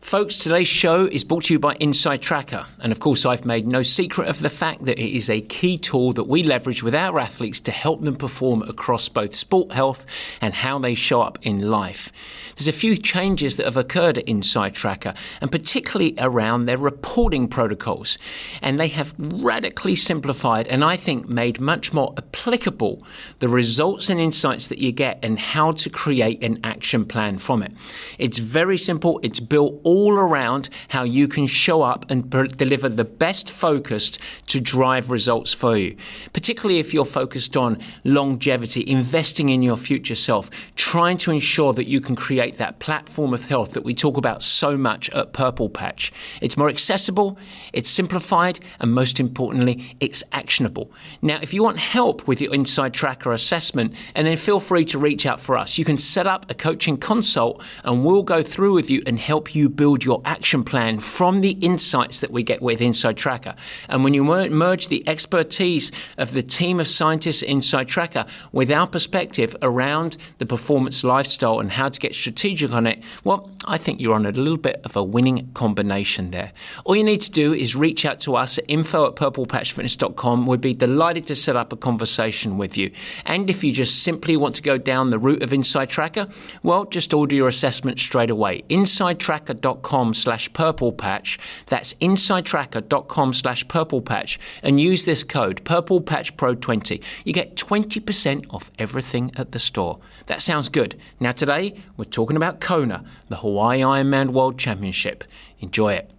Folks, today's show is brought to you by Inside Tracker. And of course, I've made no secret of the fact that it is a key tool that we leverage with our athletes to help them perform across both sport health and how they show up in life. There's a few changes that have occurred at Inside Tracker, and particularly around their reporting protocols. And they have radically simplified and I think made much more applicable the results and insights that you get and how to create an action plan from it. It's very simple, it's built all around how you can show up and deliver the best focused to drive results for you. Particularly if you're focused on longevity, investing in your future self, trying to ensure that you can create that platform of health that we talk about so much at Purple Patch. It's more accessible, it's simplified, and most importantly, it's actionable. Now, if you want help with your Inside Tracker assessment, and then feel free to reach out for us. You can set up a coaching consult and we'll go through with you and help you build your action plan from the insights that we get with Inside Tracker. And when you merge the expertise of the team of scientists Inside Tracker with our perspective around the performance lifestyle and how to get strategic on it, well, I think you're on a little bit of a winning combination there. All you need to do is reach out to us at info at purplepatchfitness.com. We'd be delighted to set up a conversation with you. And if you just simply want to go down the route of Inside Tracker, well, just order your assessment straight away. InsideTracker.com insidetracker.com slash purple patch. That's insidetracker.com slash purple patch and use this code purple patch pro 20. You get 20% off everything at the store. That sounds good. Now today we're talking about Kona, the Hawaii Ironman World Championship. Enjoy it.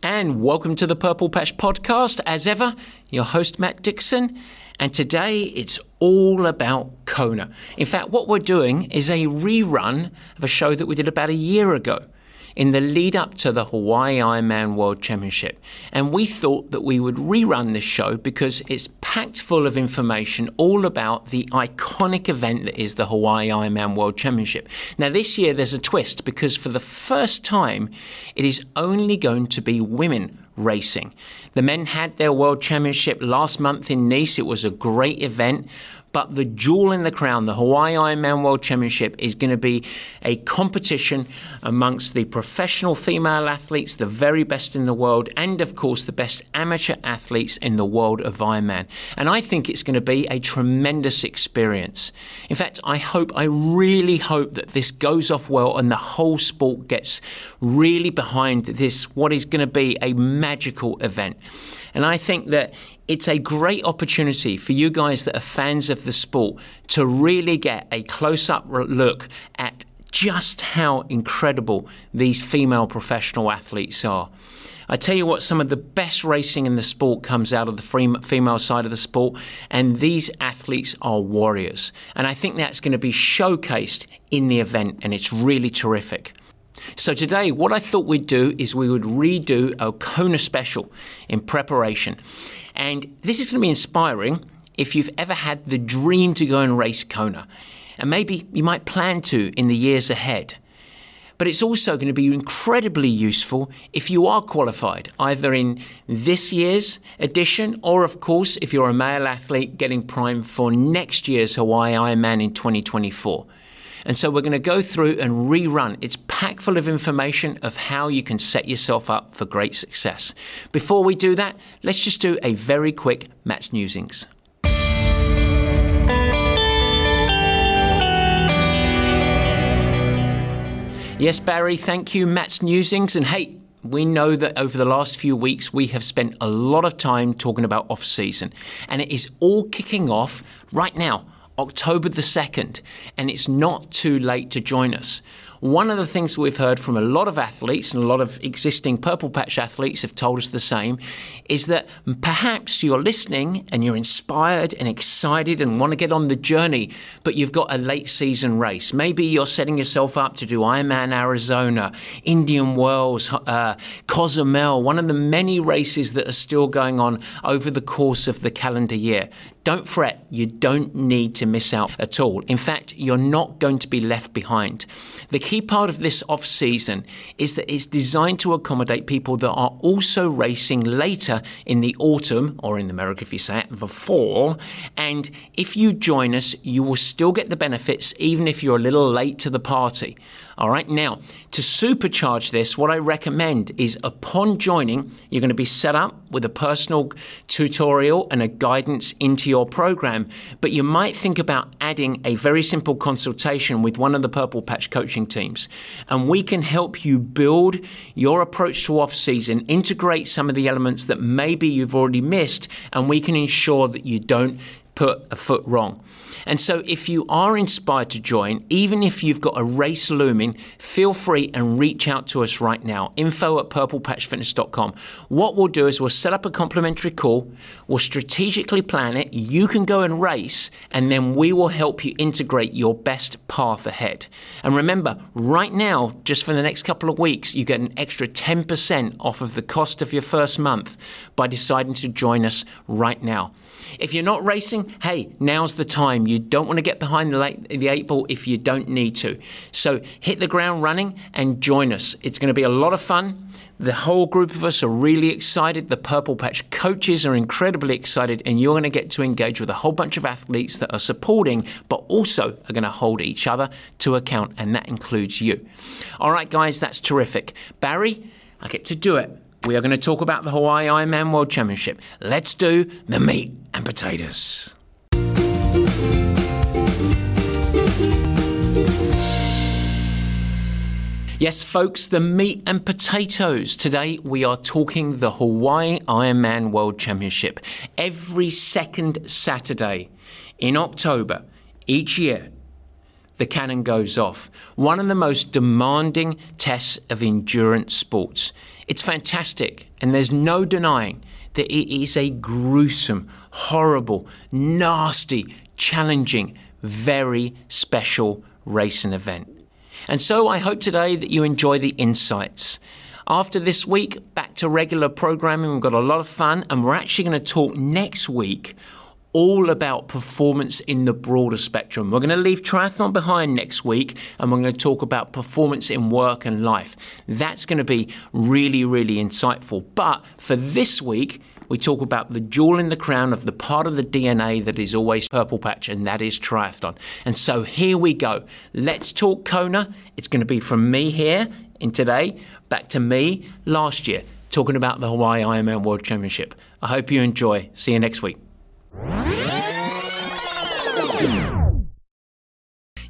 And welcome to the Purple Patch Podcast. As ever, your host, Matt Dixon. And today it's all about Kona. In fact, what we're doing is a rerun of a show that we did about a year ago in the lead up to the Hawaii Ironman World Championship. And we thought that we would rerun this show because it's packed full of information all about the iconic event that is the Hawaii Ironman World Championship. Now, this year there's a twist because for the first time, it is only going to be women racing. The men had their World Championship last month in Nice. It was a great event. But the jewel in the crown, the Hawaii Ironman World Championship, is going to be a competition amongst the professional female athletes, the very best in the world, and of course the best amateur athletes in the world of Ironman. And I think it's going to be a tremendous experience. In fact, I hope, I really hope that this goes off well and the whole sport gets really behind this, what is going to be a magical event. And I think that it's a great opportunity for you guys that are fans of the sport to really get a close up look at just how incredible these female professional athletes are. I tell you what, some of the best racing in the sport comes out of the female side of the sport, and these athletes are warriors. And I think that's going to be showcased in the event, and it's really terrific. So today, what I thought we'd do is we would redo our Kona special in preparation. And this is going to be inspiring if you've ever had the dream to go and race Kona. And maybe you might plan to in the years ahead. But it's also going to be incredibly useful if you are qualified, either in this year's edition or, of course, if you're a male athlete getting primed for next year's Hawaii Ironman in 2024. And so we're going to go through and rerun. It's packed full of information of how you can set yourself up for great success. Before we do that, let's just do a very quick Matt's Newsings. Yes, Barry, thank you, Matt's Newsings. And hey, we know that over the last few weeks we have spent a lot of time talking about off season, and it is all kicking off right now October the 2nd, and it's not too late to join us. one of the things we've heard from a lot of athletes and a lot of existing Purple Patch athletes have told us the same is that perhaps you're listening and you're inspired and excited and want to get on the journey, but you've got a late season race. Maybe you're setting yourself up to do Ironman Arizona, Indian Wells, uh, Cozumel, one of the many races that are still going on over the course of the calendar year. Don't fret, you don't need to miss out at all. In fact, you're not going to be left behind. The key part of this off season is that it's designed to accommodate people that are also racing later in the autumn, or in America, if you say it, the fall. And if you join us, you will still get the benefits, even if you're a little late to the party. All right, now to supercharge this, what I recommend is upon joining, you're going to be set up with a personal tutorial and a guidance into your program. But you might think about adding a very simple consultation with one of the Purple Patch coaching teams. And we can help you build your approach to off season, integrate some of the elements that maybe you've already missed, and we can ensure that you don't put a foot wrong. And so, if you are inspired to join, even if you've got a race looming, feel free and reach out to us right now. Info at purplepatchfitness.com. What we'll do is we'll set up a complimentary call, we'll strategically plan it, you can go and race, and then we will help you integrate your best path ahead. And remember, right now, just for the next couple of weeks, you get an extra 10% off of the cost of your first month by deciding to join us right now. If you're not racing, hey, now's the time. You don't want to get behind the, late, the eight ball if you don't need to. So hit the ground running and join us. It's going to be a lot of fun. The whole group of us are really excited. The Purple Patch coaches are incredibly excited, and you're going to get to engage with a whole bunch of athletes that are supporting, but also are going to hold each other to account, and that includes you. All right, guys, that's terrific. Barry, I get to do it we are going to talk about the Hawaii Ironman World Championship. Let's do the meat and potatoes. Yes, folks, the meat and potatoes. Today we are talking the Hawaii Ironman World Championship. Every second Saturday in October each year, the cannon goes off. One of the most demanding tests of endurance sports. It's fantastic, and there's no denying that it is a gruesome, horrible, nasty, challenging, very special racing event. And so I hope today that you enjoy the insights. After this week, back to regular programming. We've got a lot of fun, and we're actually going to talk next week all about performance in the broader spectrum. We're going to leave triathlon behind next week and we're going to talk about performance in work and life. That's going to be really, really insightful. But for this week, we talk about the jewel in the crown of the part of the DNA that is always purple patch, and that is triathlon. And so here we go. Let's talk Kona. It's going to be from me here in today back to me last year talking about the Hawaii Ironman World Championship. I hope you enjoy. See you next week.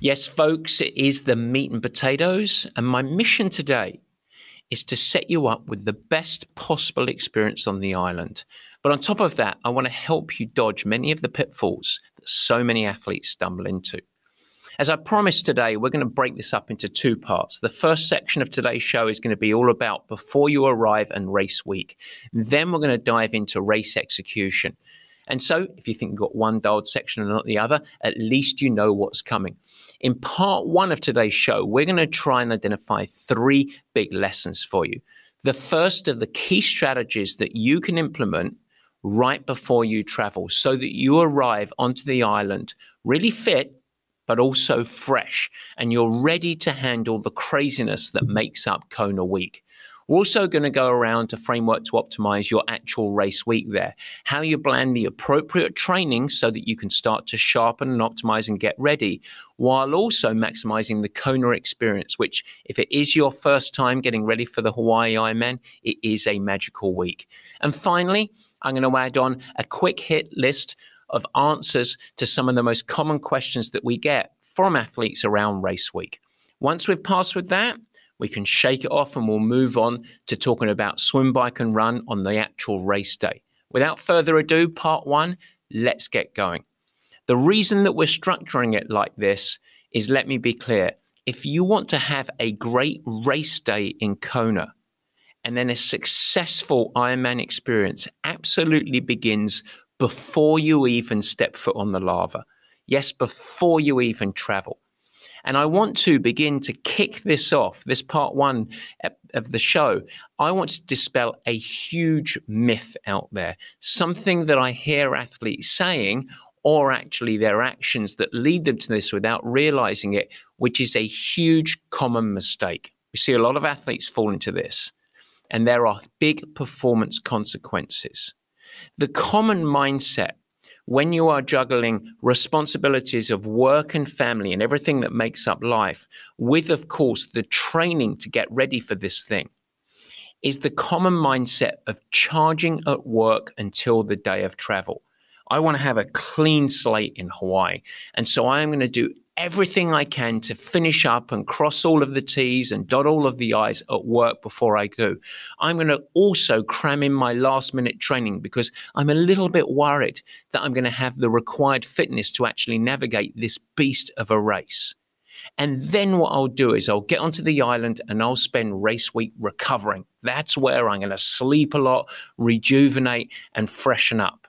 Yes, folks, it is the meat and potatoes, and my mission today is to set you up with the best possible experience on the island. But on top of that, I want to help you dodge many of the pitfalls that so many athletes stumble into. As I promised today, we're going to break this up into two parts. The first section of today's show is going to be all about before you arrive and race week. Then we're going to dive into race execution. And so, if you think you've got one dialed section and not the other, at least you know what's coming. In part one of today's show, we're going to try and identify three big lessons for you. The first of the key strategies that you can implement right before you travel so that you arrive onto the island really fit, but also fresh, and you're ready to handle the craziness that makes up Kona Week. We're also going to go around a framework to optimize your actual race week there, how you blend the appropriate training so that you can start to sharpen and optimize and get ready, while also maximizing the Kona experience, which, if it is your first time getting ready for the Hawaii Ironman, it is a magical week. And finally, I'm going to add on a quick hit list of answers to some of the most common questions that we get from athletes around race week. Once we've passed with that, we can shake it off and we'll move on to talking about swim, bike, and run on the actual race day. Without further ado, part one, let's get going. The reason that we're structuring it like this is let me be clear if you want to have a great race day in Kona and then a successful Ironman experience, absolutely begins before you even step foot on the lava. Yes, before you even travel. And I want to begin to kick this off, this part one of the show. I want to dispel a huge myth out there, something that I hear athletes saying, or actually their actions that lead them to this without realizing it, which is a huge common mistake. We see a lot of athletes fall into this, and there are big performance consequences. The common mindset when you are juggling responsibilities of work and family and everything that makes up life, with, of course, the training to get ready for this thing, is the common mindset of charging at work until the day of travel. I want to have a clean slate in Hawaii. And so I am going to do everything I can to finish up and cross all of the T's and dot all of the I's at work before I go. I'm going to also cram in my last minute training because I'm a little bit worried that I'm going to have the required fitness to actually navigate this beast of a race. And then what I'll do is I'll get onto the island and I'll spend race week recovering. That's where I'm going to sleep a lot, rejuvenate, and freshen up.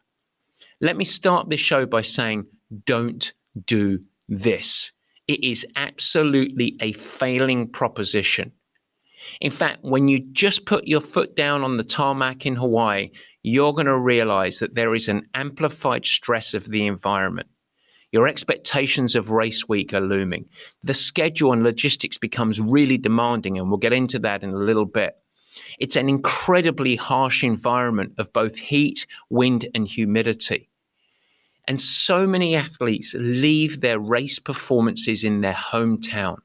Let me start this show by saying don't do this. It is absolutely a failing proposition. In fact, when you just put your foot down on the tarmac in Hawaii, you're going to realize that there is an amplified stress of the environment. Your expectations of race week are looming. The schedule and logistics becomes really demanding, and we'll get into that in a little bit. It's an incredibly harsh environment of both heat, wind, and humidity. And so many athletes leave their race performances in their hometown.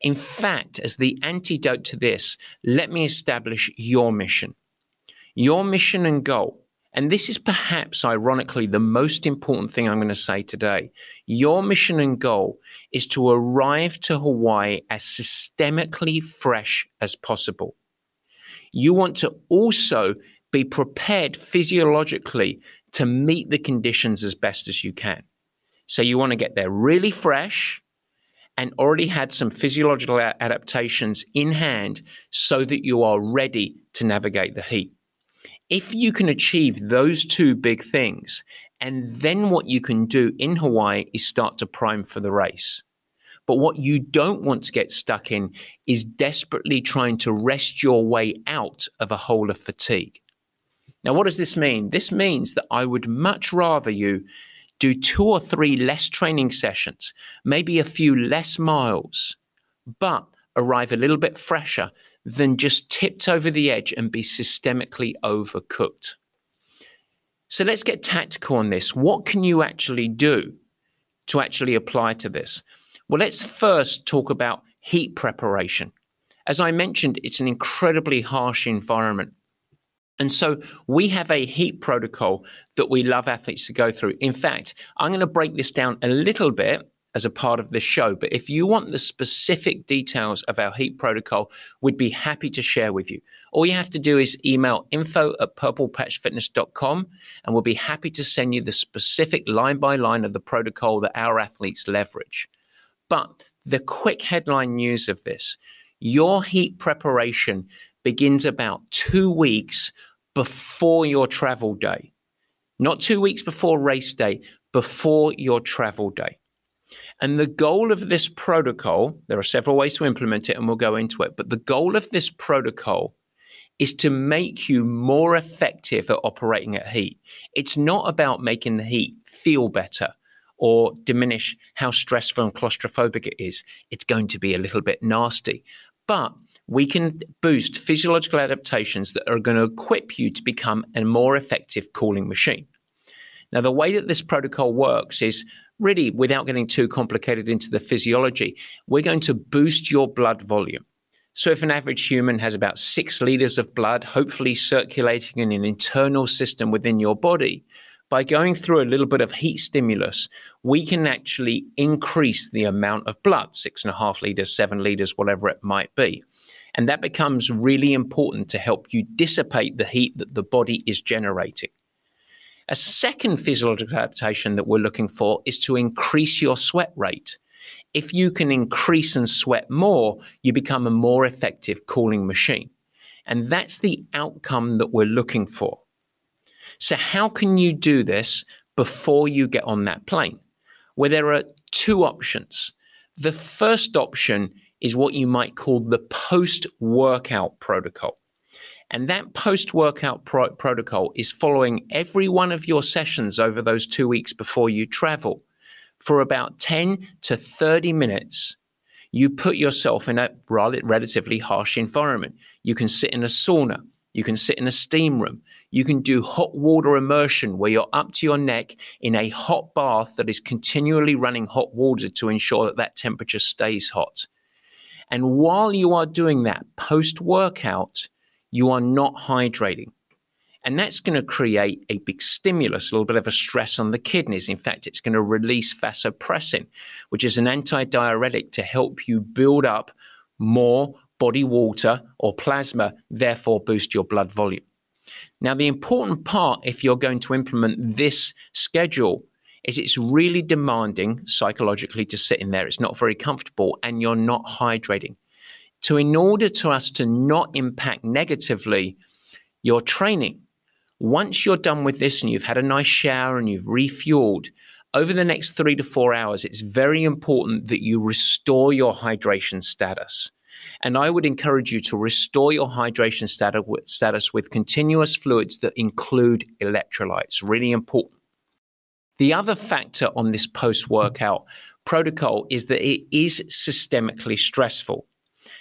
In fact, as the antidote to this, let me establish your mission. Your mission and goal. And this is perhaps ironically the most important thing I'm going to say today. Your mission and goal is to arrive to Hawaii as systemically fresh as possible. You want to also be prepared physiologically to meet the conditions as best as you can. So you want to get there really fresh and already had some physiological adaptations in hand so that you are ready to navigate the heat. If you can achieve those two big things, and then what you can do in Hawaii is start to prime for the race. But what you don't want to get stuck in is desperately trying to rest your way out of a hole of fatigue. Now, what does this mean? This means that I would much rather you do two or three less training sessions, maybe a few less miles, but arrive a little bit fresher than just tipped over the edge and be systemically overcooked. So let's get tactical on this. What can you actually do to actually apply to this? Well, let's first talk about heat preparation. As I mentioned, it's an incredibly harsh environment. And so we have a heat protocol that we love athletes to go through. In fact, I'm going to break this down a little bit as a part of this show. But if you want the specific details of our heat protocol, we'd be happy to share with you. All you have to do is email info at purplepatchfitness.com and we'll be happy to send you the specific line by line of the protocol that our athletes leverage. But the quick headline news of this your heat preparation begins about two weeks before your travel day. Not two weeks before race day, before your travel day. And the goal of this protocol, there are several ways to implement it, and we'll go into it, but the goal of this protocol is to make you more effective at operating at heat. It's not about making the heat feel better or diminish how stressful and claustrophobic it is. It's going to be a little bit nasty. But we can boost physiological adaptations that are going to equip you to become a more effective cooling machine. Now, the way that this protocol works is really, without getting too complicated into the physiology, we're going to boost your blood volume. So, if an average human has about six liters of blood, hopefully circulating in an internal system within your body, by going through a little bit of heat stimulus, we can actually increase the amount of blood six and a half liters, seven liters, whatever it might be. And that becomes really important to help you dissipate the heat that the body is generating. A second physiological adaptation that we're looking for is to increase your sweat rate. If you can increase and sweat more, you become a more effective cooling machine. And that's the outcome that we're looking for. So, how can you do this before you get on that plane? Well, there are two options. The first option is what you might call the post workout protocol. And that post workout pro- protocol is following every one of your sessions over those two weeks before you travel for about 10 to 30 minutes. You put yourself in a relatively harsh environment. You can sit in a sauna. You can sit in a steam room. You can do hot water immersion where you're up to your neck in a hot bath that is continually running hot water to ensure that that temperature stays hot. And while you are doing that post workout, you are not hydrating. And that's going to create a big stimulus, a little bit of a stress on the kidneys. In fact, it's going to release vasopressin, which is an antidiuretic to help you build up more body water or plasma, therefore boost your blood volume. Now, the important part, if you're going to implement this schedule, is it's really demanding psychologically to sit in there. It's not very comfortable and you're not hydrating. So, in order to us to not impact negatively your training, once you're done with this and you've had a nice shower and you've refueled, over the next three to four hours, it's very important that you restore your hydration status. And I would encourage you to restore your hydration status with continuous fluids that include electrolytes. Really important. The other factor on this post workout protocol is that it is systemically stressful.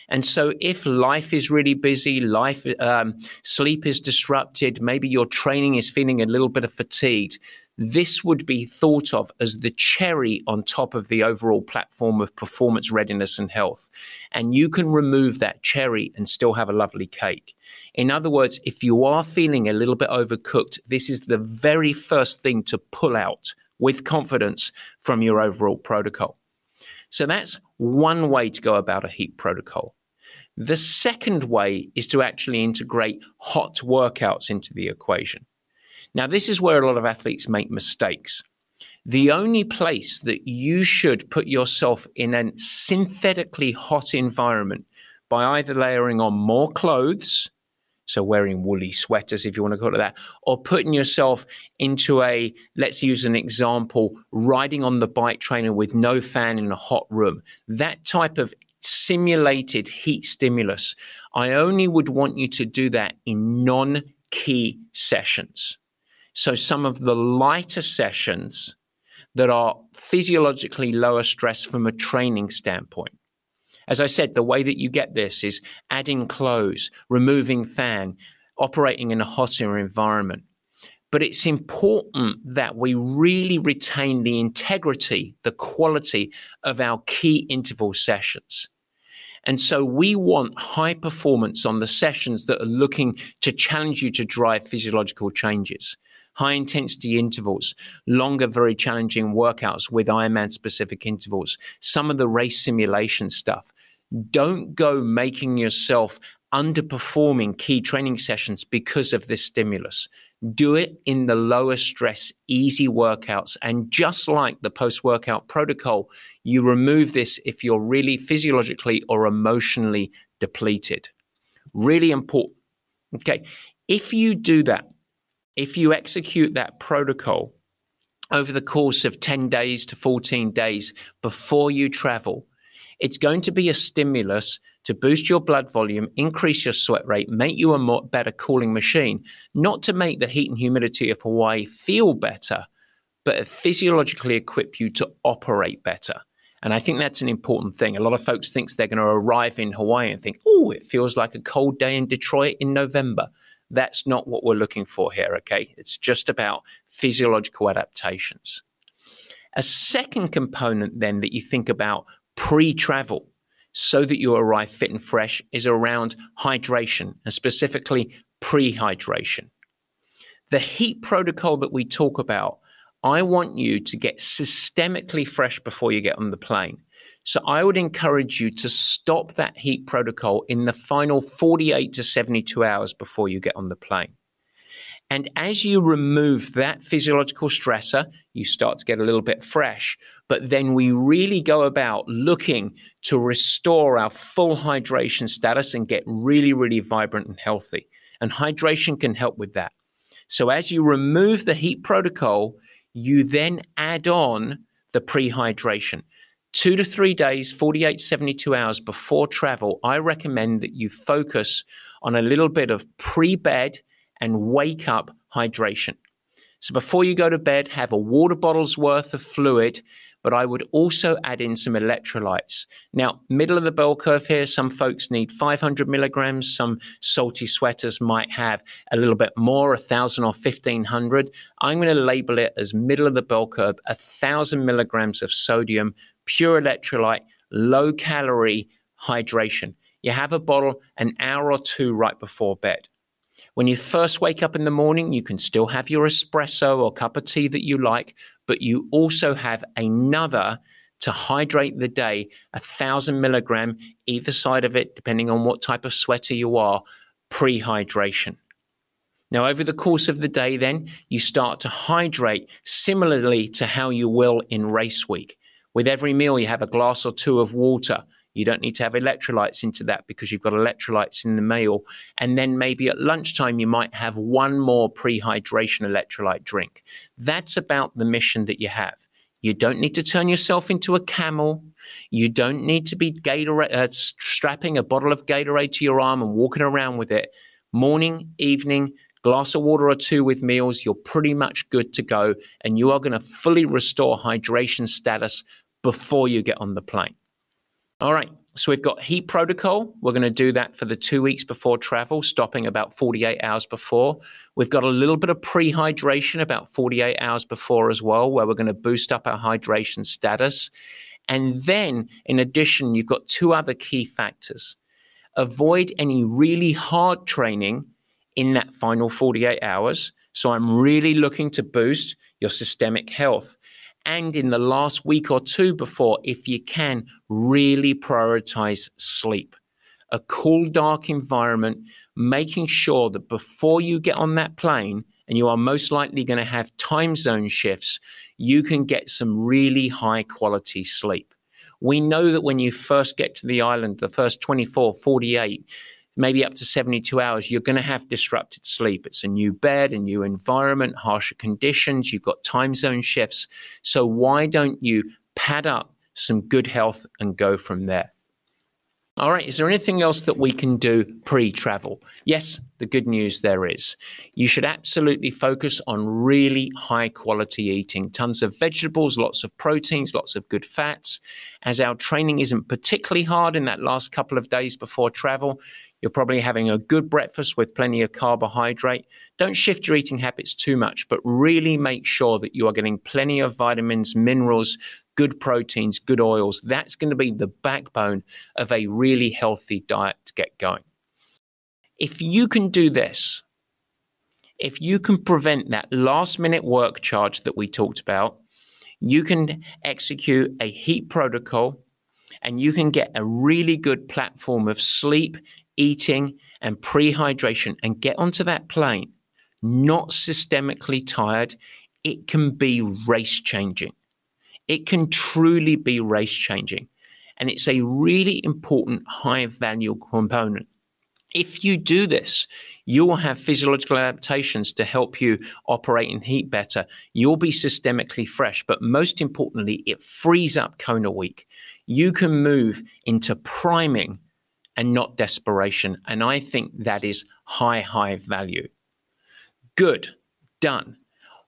And so, if life is really busy, life um, sleep is disrupted, maybe your training is feeling a little bit of fatigue, this would be thought of as the cherry on top of the overall platform of performance readiness and health. And you can remove that cherry and still have a lovely cake. In other words, if you are feeling a little bit overcooked, this is the very first thing to pull out with confidence from your overall protocol. So that's one way to go about a heat protocol. The second way is to actually integrate hot workouts into the equation. Now, this is where a lot of athletes make mistakes. The only place that you should put yourself in a synthetically hot environment by either layering on more clothes, so wearing woolly sweaters, if you want to call it that, or putting yourself into a, let's use an example, riding on the bike trainer with no fan in a hot room. That type of simulated heat stimulus, I only would want you to do that in non key sessions. So some of the lighter sessions that are physiologically lower stress from a training standpoint. As I said, the way that you get this is adding clothes, removing fan, operating in a hotter environment. But it's important that we really retain the integrity, the quality of our key interval sessions. And so we want high performance on the sessions that are looking to challenge you to drive physiological changes high intensity intervals, longer, very challenging workouts with Ironman specific intervals, some of the race simulation stuff. Don't go making yourself underperforming key training sessions because of this stimulus. Do it in the lower stress, easy workouts. And just like the post workout protocol, you remove this if you're really physiologically or emotionally depleted. Really important. Okay. If you do that, if you execute that protocol over the course of 10 days to 14 days before you travel, it's going to be a stimulus to boost your blood volume, increase your sweat rate, make you a more, better cooling machine, not to make the heat and humidity of Hawaii feel better, but physiologically equip you to operate better. And I think that's an important thing. A lot of folks think they're going to arrive in Hawaii and think, oh, it feels like a cold day in Detroit in November. That's not what we're looking for here, okay? It's just about physiological adaptations. A second component, then, that you think about pre travel so that you arrive fit and fresh is around hydration and specifically pre hydration. The heat protocol that we talk about, I want you to get systemically fresh before you get on the plane. So I would encourage you to stop that heat protocol in the final 48 to 72 hours before you get on the plane. And as you remove that physiological stressor, you start to get a little bit fresh. But then we really go about looking to restore our full hydration status and get really, really vibrant and healthy. And hydration can help with that. So as you remove the heat protocol, you then add on the pre-hydration. Two to three days, 48 72 hours before travel, I recommend that you focus on a little bit of pre bed and wake up hydration. So before you go to bed, have a water bottle's worth of fluid, but I would also add in some electrolytes. Now, middle of the bell curve here, some folks need 500 milligrams. Some salty sweaters might have a little bit more, 1,000 or 1,500. I'm going to label it as middle of the bell curve, 1,000 milligrams of sodium, pure electrolyte, low calorie hydration. You have a bottle an hour or two right before bed. When you first wake up in the morning, you can still have your espresso or cup of tea that you like, but you also have another to hydrate the day, a thousand milligram either side of it, depending on what type of sweater you are, pre hydration. Now, over the course of the day, then you start to hydrate similarly to how you will in race week. With every meal, you have a glass or two of water. You don't need to have electrolytes into that because you've got electrolytes in the meal. And then maybe at lunchtime, you might have one more pre-hydration electrolyte drink. That's about the mission that you have. You don't need to turn yourself into a camel. You don't need to be Gatorade, uh, strapping a bottle of Gatorade to your arm and walking around with it. Morning, evening, glass of water or two with meals, you're pretty much good to go. And you are going to fully restore hydration status before you get on the plane. All right. So we've got heat protocol. We're going to do that for the two weeks before travel, stopping about 48 hours before. We've got a little bit of pre-hydration about 48 hours before as well, where we're going to boost up our hydration status. And then, in addition, you've got two other key factors. Avoid any really hard training in that final 48 hours. So I'm really looking to boost your systemic health and in the last week or two before, if you can, really prioritize sleep. A cool, dark environment, making sure that before you get on that plane, and you are most likely going to have time zone shifts, you can get some really high quality sleep. We know that when you first get to the island, the first 24, 48, maybe up to 72 hours, you're going to have disrupted sleep. It's a new bed, a new environment, harsher conditions, you've got time zone shifts. So why don't you pad up some good health and go from there? All right, is there anything else that we can do pre travel? Yes, the good news there is. You should absolutely focus on really high quality eating, tons of vegetables, lots of proteins, lots of good fats. As our training isn't particularly hard in that last couple of days before travel, you're probably having a good breakfast with plenty of carbohydrate. Don't shift your eating habits too much, but really make sure that you are getting plenty of vitamins, minerals, good proteins, good oils. That's going to be the backbone of a really healthy diet to get going. If you can do this, if you can prevent that last minute work charge that we talked about, you can execute a heat protocol and you can get a really good platform of sleep, eating, and pre-hydration and get onto that plane not systemically tired, it can be race changing. It can truly be race changing. And it's a really important high value component. If you do this, you will have physiological adaptations to help you operate in heat better. You'll be systemically fresh, but most importantly, it frees up Kona week. You can move into priming and not desperation. And I think that is high, high value. Good, done.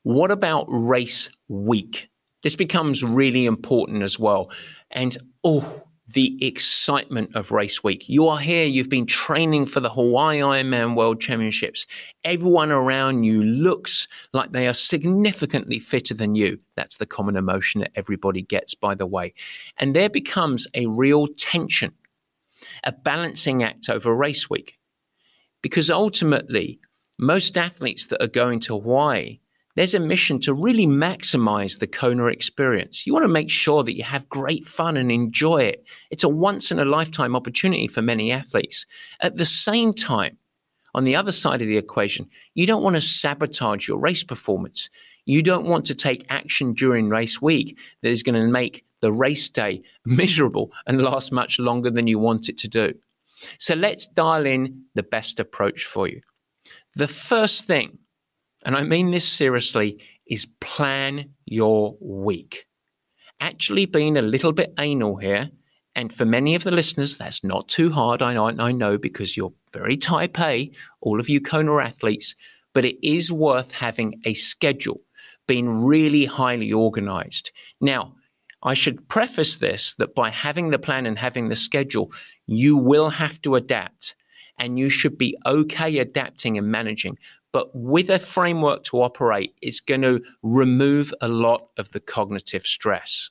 What about race week? This becomes really important as well. And oh, the excitement of race week. You are here, you've been training for the Hawaii Ironman World Championships. Everyone around you looks like they are significantly fitter than you. That's the common emotion that everybody gets, by the way. And there becomes a real tension a balancing act over race week. Because ultimately, most athletes that are going to Hawaii, there's a mission to really maximize the Kona experience. You want to make sure that you have great fun and enjoy it. It's a once in a lifetime opportunity for many athletes. At the same time, On the other side of the equation, you don't want to sabotage your race performance. You don't want to take action during race week that is going to make the race day miserable and last much longer than you want it to do. So let's dial in the best approach for you. The first thing, and I mean this seriously, is plan your week. Actually, being a little bit anal here, and for many of the listeners, that's not too hard. I know, I know because you're very type A, all of you Kona athletes, but it is worth having a schedule, being really highly organized. Now, I should preface this that by having the plan and having the schedule, you will have to adapt and you should be okay adapting and managing. But with a framework to operate, it's going to remove a lot of the cognitive stress.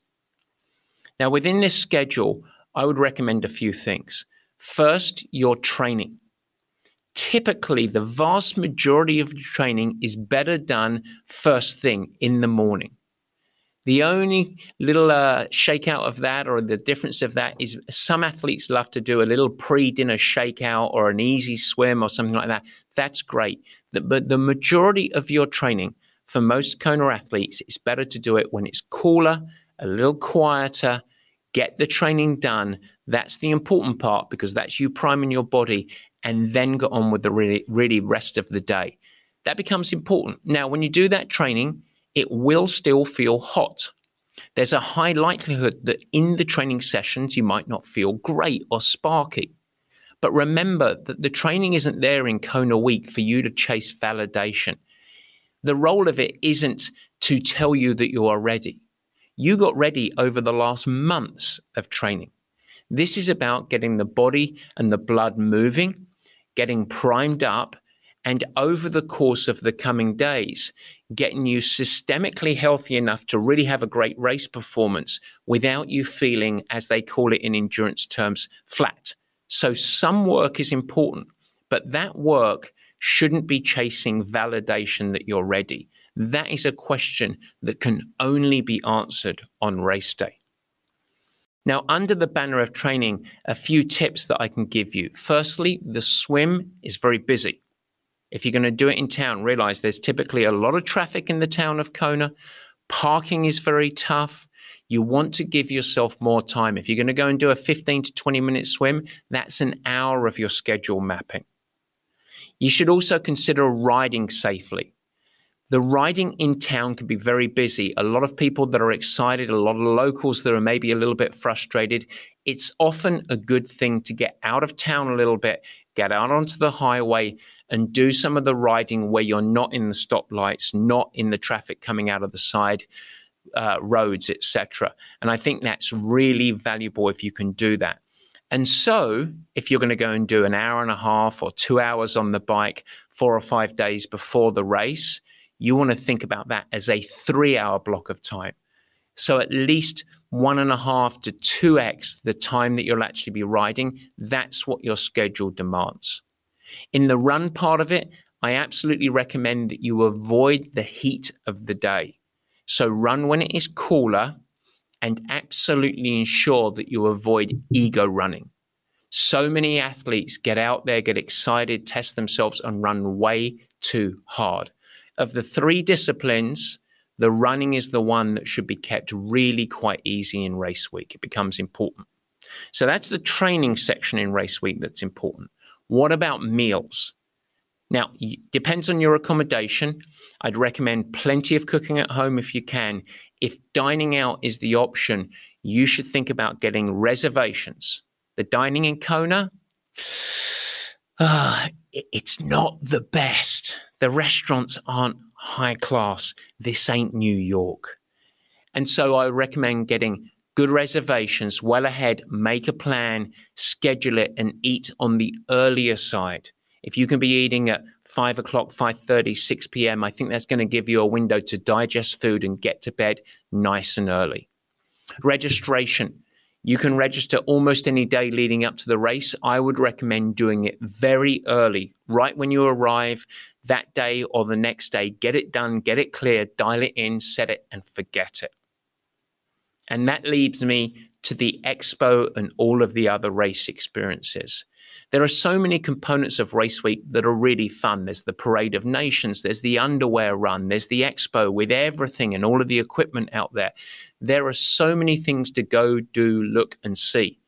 Now, within this schedule, I would recommend a few things. First, your training. Typically, the vast majority of training is better done first thing in the morning. The only little uh, shakeout of that or the difference of that is some athletes love to do a little pre dinner shakeout or an easy swim or something like that. That's great. But the majority of your training for most Kona athletes, it's better to do it when it's cooler, a little quieter, get the training done. That's the important part because that's you priming your body and then get on with the really, really rest of the day. That becomes important. Now, when you do that training, it will still feel hot. There's a high likelihood that in the training sessions you might not feel great or sparky. But remember that the training isn't there in Kona Week for you to chase validation. The role of it isn't to tell you that you are ready. You got ready over the last months of training. This is about getting the body and the blood moving, getting primed up, and over the course of the coming days, getting you systemically healthy enough to really have a great race performance without you feeling, as they call it in endurance terms, flat. So, some work is important, but that work shouldn't be chasing validation that you're ready. That is a question that can only be answered on race day. Now, under the banner of training, a few tips that I can give you. Firstly, the swim is very busy. If you're going to do it in town, realize there's typically a lot of traffic in the town of Kona. Parking is very tough. You want to give yourself more time. If you're going to go and do a 15 to 20 minute swim, that's an hour of your schedule mapping. You should also consider riding safely. The riding in town can be very busy. A lot of people that are excited, a lot of locals that are maybe a little bit frustrated. It's often a good thing to get out of town a little bit, get out onto the highway, and do some of the riding where you're not in the stoplights, not in the traffic coming out of the side uh, roads, etc. And I think that's really valuable if you can do that. And so, if you're going to go and do an hour and a half or two hours on the bike four or five days before the race, you want to think about that as a three hour block of time. So, at least one and a half to two X the time that you'll actually be riding. That's what your schedule demands. In the run part of it, I absolutely recommend that you avoid the heat of the day. So run when it is cooler and absolutely ensure that you avoid ego running. So many athletes get out there, get excited, test themselves, and run way too hard. Of the three disciplines, the running is the one that should be kept really quite easy in race week. It becomes important. So that's the training section in race week that's important. What about meals? Now, depends on your accommodation. I'd recommend plenty of cooking at home if you can. If dining out is the option, you should think about getting reservations. The dining in Kona, uh, it's not the best. The restaurants aren't high class. This ain't New York. And so I recommend getting good reservations well ahead, make a plan, schedule it, and eat on the earlier side. If you can be eating at 5 o'clock, 5.30, 6 p.m., I think that's going to give you a window to digest food and get to bed nice and early. Registration. You can register almost any day leading up to the race. I would recommend doing it very early, right when you arrive that day or the next day. Get it done, get it clear, dial it in, set it, and forget it. And that leads me to the expo and all of the other race experiences. There are so many components of Race Week that are really fun. There's the Parade of Nations, there's the underwear run, there's the expo with everything and all of the equipment out there. There are so many things to go, do, look, and see,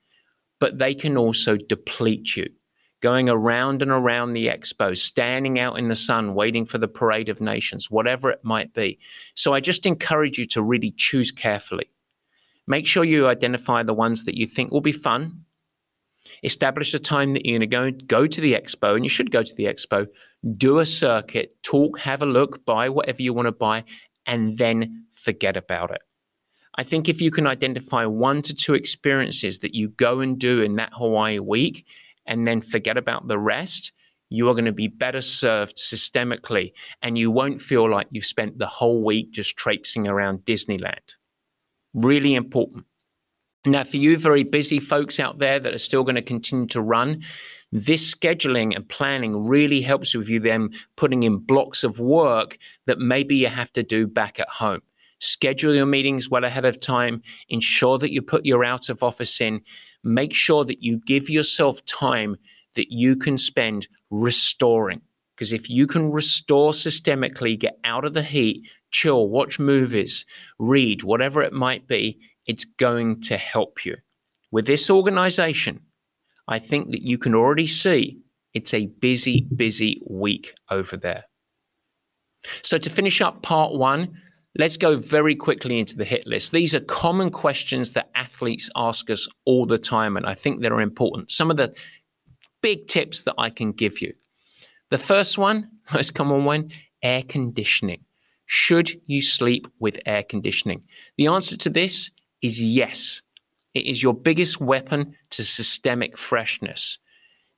but they can also deplete you. Going around and around the expo, standing out in the sun, waiting for the Parade of Nations, whatever it might be. So I just encourage you to really choose carefully. Make sure you identify the ones that you think will be fun, Establish a time that you're going to go, to the expo, and you should go to the expo, do a circuit, talk, have a look, buy whatever you want to buy, and then forget about it. I think if you can identify one to two experiences that you go and do in that Hawaii week and then forget about the rest, you are going to be better served systemically and you won't feel like you've spent the whole week just traipsing around Disneyland. Really important. Now, for you very busy folks out there that are still going to continue to run, this scheduling and planning really helps with you then putting in blocks of work that maybe you have to do back at home. Schedule your meetings well ahead of time. Ensure that you put your out of office in. Make sure that you give yourself time that you can spend restoring. Because if you can restore systemically, get out of the heat, chill, watch movies, read, whatever it might be, it's going to help you. With this organization, I think that you can already see it's a busy, busy week over there. So, to finish up part one, let's go very quickly into the hit list. These are common questions that athletes ask us all the time, and I think they're important. Some of the big tips that I can give you. The first one, most common one, air conditioning. Should you sleep with air conditioning? The answer to this is yes. It is your biggest weapon to systemic freshness.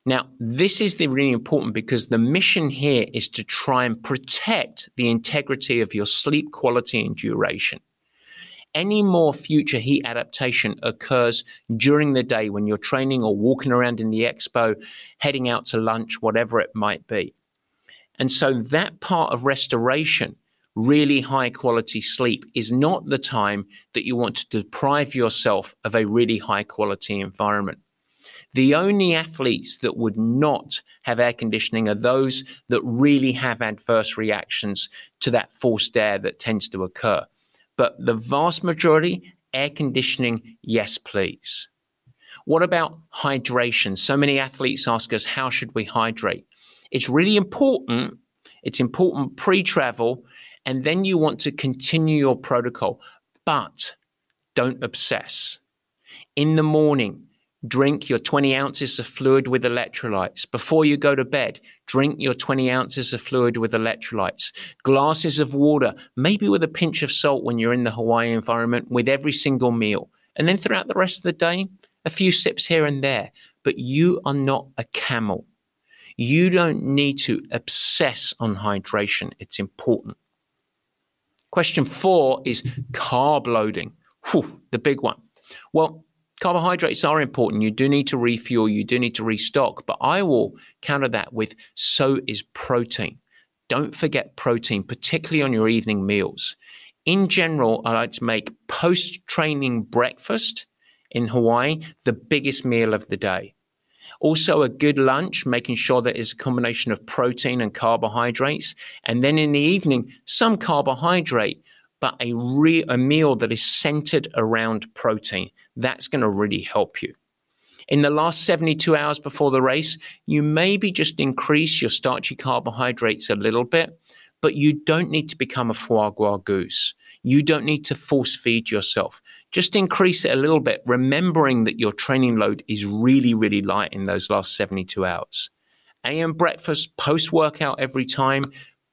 Now, this is the really important because the mission here is to try and protect the integrity of your sleep quality and duration. Any more future heat adaptation occurs during the day when you're training or walking around in the expo, heading out to lunch, whatever it might be. And so that part of restoration really high quality sleep is not the time that you want to deprive yourself of a really high quality environment. The only athletes that would not have air conditioning are those that really have adverse reactions to that forced air that tends to occur. But the vast majority, air conditioning, yes, please. What about hydration? So many athletes ask us, how should we hydrate? It's really important. It's important pre travel and then you want to continue your protocol, but don't obsess. In the morning, drink your 20 ounces of fluid with electrolytes. Before you go to bed, drink your 20 ounces of fluid with electrolytes. Glasses of water, maybe with a pinch of salt when you're in the Hawaii environment, with every single meal. And then throughout the rest of the day, a few sips here and there. But you are not a camel. You don't need to obsess on hydration. It's important. Question four is carb loading. Whew, the big one. Well, carbohydrates are important. You do need to refuel, you do need to restock, but I will counter that with so is protein. Don't forget protein, particularly on your evening meals. In general, I like to make post training breakfast in Hawaii the biggest meal of the day. Also, a good lunch, making sure that it's a combination of protein and carbohydrates. And then in the evening, some carbohydrate, but a, re- a meal that is centered around protein. That's going to really help you. In the last 72 hours before the race, you maybe just increase your starchy carbohydrates a little bit, but you don't need to become a foie gras goose. You don't need to force feed yourself just increase it a little bit, remembering that your training load is really, really light in those last 72 hours. AM breakfast, post workout every time,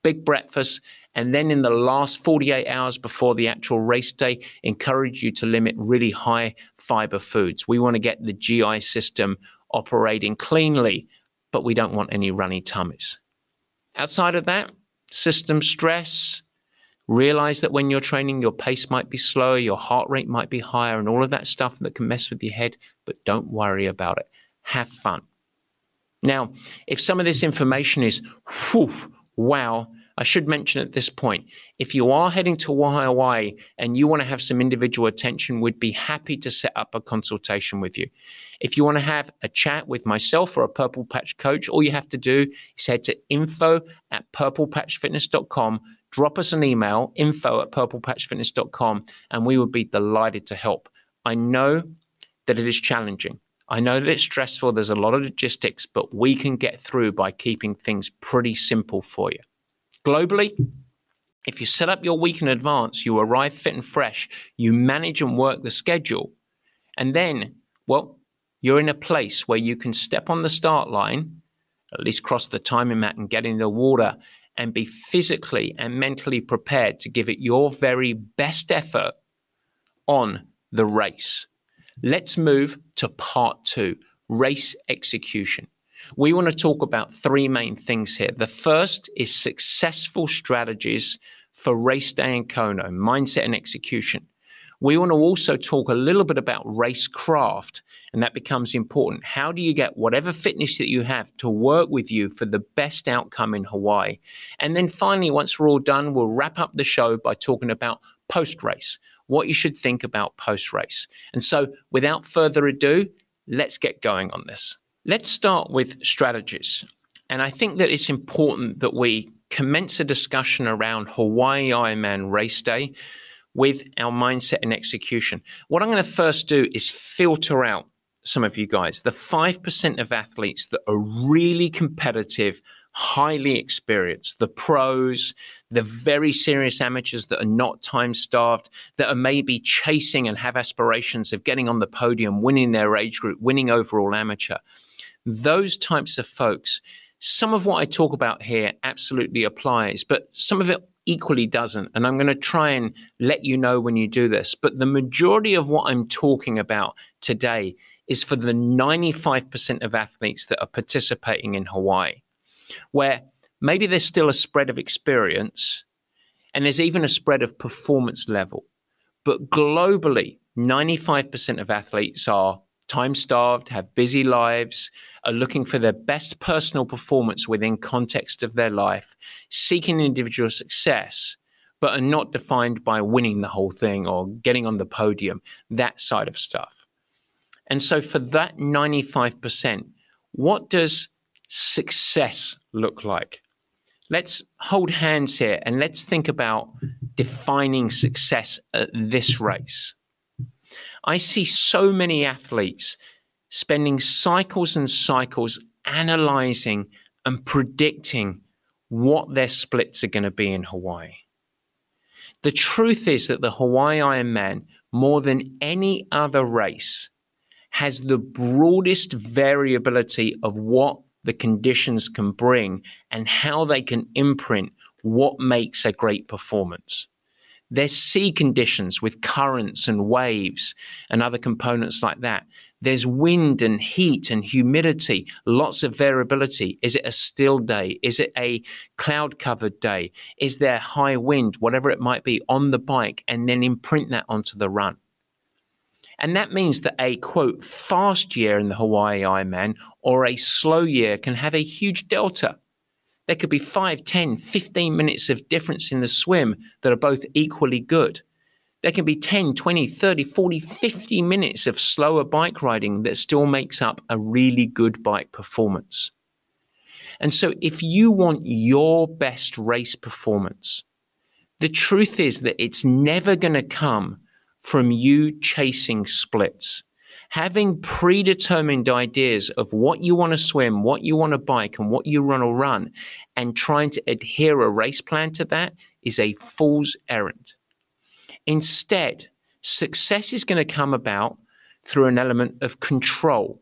big breakfast, and then in the last 48 hours before the actual race day, encourage you to limit really high fiber foods. We want to get the GI system operating cleanly, but we don't want any runny tummies. Outside of that, system stress, Realize that when you're training, your pace might be slower, your heart rate might be higher, and all of that stuff that can mess with your head, but don't worry about it. Have fun. Now, if some of this information is, whew, wow, I should mention at this point if you are heading to Hawaii and you want to have some individual attention, we'd be happy to set up a consultation with you. If you want to have a chat with myself or a Purple Patch coach, all you have to do is head to info at purplepatchfitness.com, drop us an email, info at purplepatchfitness.com, and we would be delighted to help. I know that it is challenging. I know that it's stressful. There's a lot of logistics, but we can get through by keeping things pretty simple for you. Globally, if you set up your week in advance, you arrive fit and fresh, you manage and work the schedule, and then, well, you're in a place where you can step on the start line, at least cross the timing mat and get in the water, and be physically and mentally prepared to give it your very best effort on the race. Let's move to part two race execution. We want to talk about three main things here. The first is successful strategies for race day in Kona, mindset and execution. We want to also talk a little bit about racecraft, and that becomes important. How do you get whatever fitness that you have to work with you for the best outcome in Hawaii? And then finally, once we're all done, we'll wrap up the show by talking about post race, what you should think about post race. And so, without further ado, let's get going on this. Let's start with strategies. And I think that it's important that we commence a discussion around Hawaii Ironman race day with our mindset and execution. What I'm going to first do is filter out some of you guys, the 5% of athletes that are really competitive, highly experienced, the pros, the very serious amateurs that are not time starved, that are maybe chasing and have aspirations of getting on the podium, winning their age group, winning overall amateur. Those types of folks, some of what I talk about here absolutely applies, but some of it equally doesn't. And I'm going to try and let you know when you do this. But the majority of what I'm talking about today is for the 95% of athletes that are participating in Hawaii, where maybe there's still a spread of experience and there's even a spread of performance level. But globally, 95% of athletes are time starved, have busy lives, are looking for their best personal performance within context of their life, seeking individual success, but are not defined by winning the whole thing or getting on the podium, that side of stuff. And so for that 95%, what does success look like? Let's hold hands here and let's think about defining success at this race. I see so many athletes spending cycles and cycles analyzing and predicting what their splits are going to be in Hawaii. The truth is that the Hawaii Ironman, more than any other race, has the broadest variability of what the conditions can bring and how they can imprint what makes a great performance. There's sea conditions with currents and waves and other components like that. There's wind and heat and humidity, lots of variability. Is it a still day? Is it a cloud covered day? Is there high wind, whatever it might be, on the bike and then imprint that onto the run? And that means that a quote fast year in the Hawaii Ironman or a slow year can have a huge delta there could be 5, 10, 15 minutes of difference in the swim that are both equally good. There can be 10, 20, 30, 40, 50 minutes of slower bike riding that still makes up a really good bike performance. And so, if you want your best race performance, the truth is that it's never going to come from you chasing splits having predetermined ideas of what you want to swim, what you want to bike, and what you want to run, and trying to adhere a race plan to that is a fool's errand. Instead, success is going to come about through an element of control,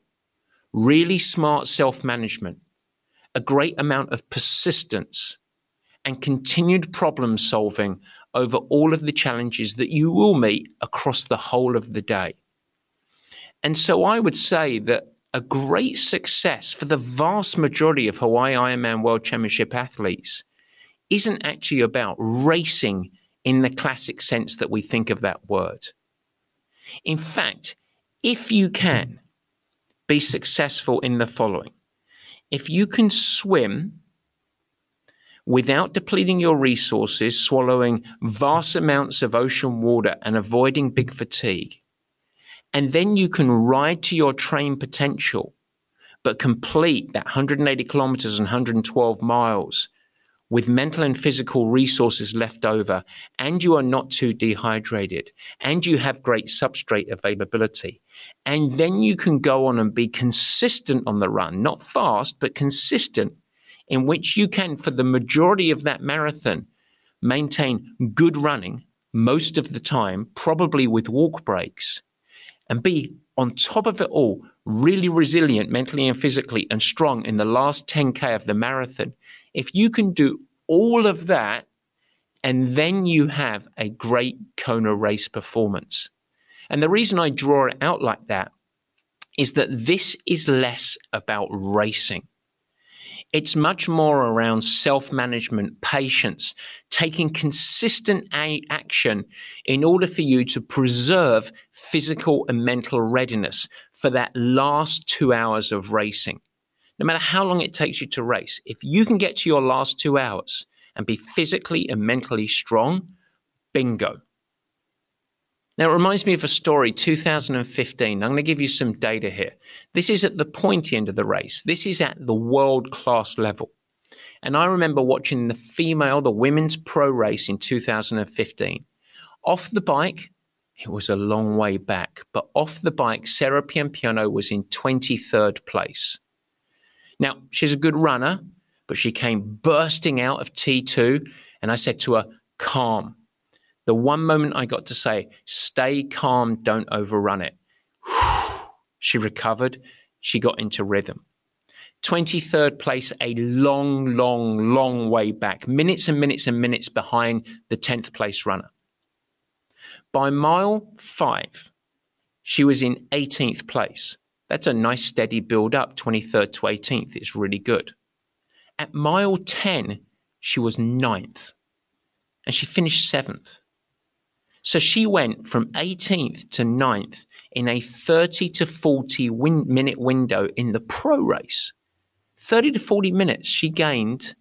really smart self management, a great amount of persistence, and continued problem solving over all of the challenges that you will meet across the whole of the day. And so I would say that a great success for the vast majority of Hawaii Ironman World Championship athletes isn't actually about racing in the classic sense that we think of that word. In fact, if you can be successful in the following, if you can swim without depleting your resources, swallowing vast amounts of ocean water and avoiding big fatigue. And then you can ride to your train potential, but complete that 180 kilometers and 112 miles with mental and physical resources left over, and you are not too dehydrated, and you have great substrate availability. And then you can go on and be consistent on the run, not fast, but consistent, in which you can, for the majority of that marathon, maintain good running most of the time, probably with walk breaks, and be on top of it all, really resilient mentally and physically and strong in the last 10K of the marathon if you can do all of that, and then you have a great Kona race performance. And the reason I draw it out like that is that this is less about racing. It's much more around self management, patience, taking consistent a- action in order for you to preserve physical and mental readiness for that last two hours of racing no matter how long it takes you to race, if you can get to your last two hours and be physically and mentally strong, bingo. Now, it reminds me of a story, 2015. I'm going to give you some data here. This is at the pointy end of the race. This is at the world class level. And I remember watching the female, the women's pro race in 2015. Off the bike, it was a long way back, but off the bike, Sarah Piampiano was in 23rd place. Now, she's a good runner, but she came bursting out of T2. And I said to her, calm. The one moment I got to say, stay calm, don't overrun it. she recovered. She got into rhythm. 23rd place, a long, long, long way back, minutes and minutes and minutes behind the 10th place runner. By mile five, she was in 18th place. That's a nice steady build up, 23rd to 18th. It's really good. At mile 10, she was ninth and she finished seventh. So she went from 18th to 9th in a 30 to 40 win- minute window in the pro race. 30 to 40 minutes she gained.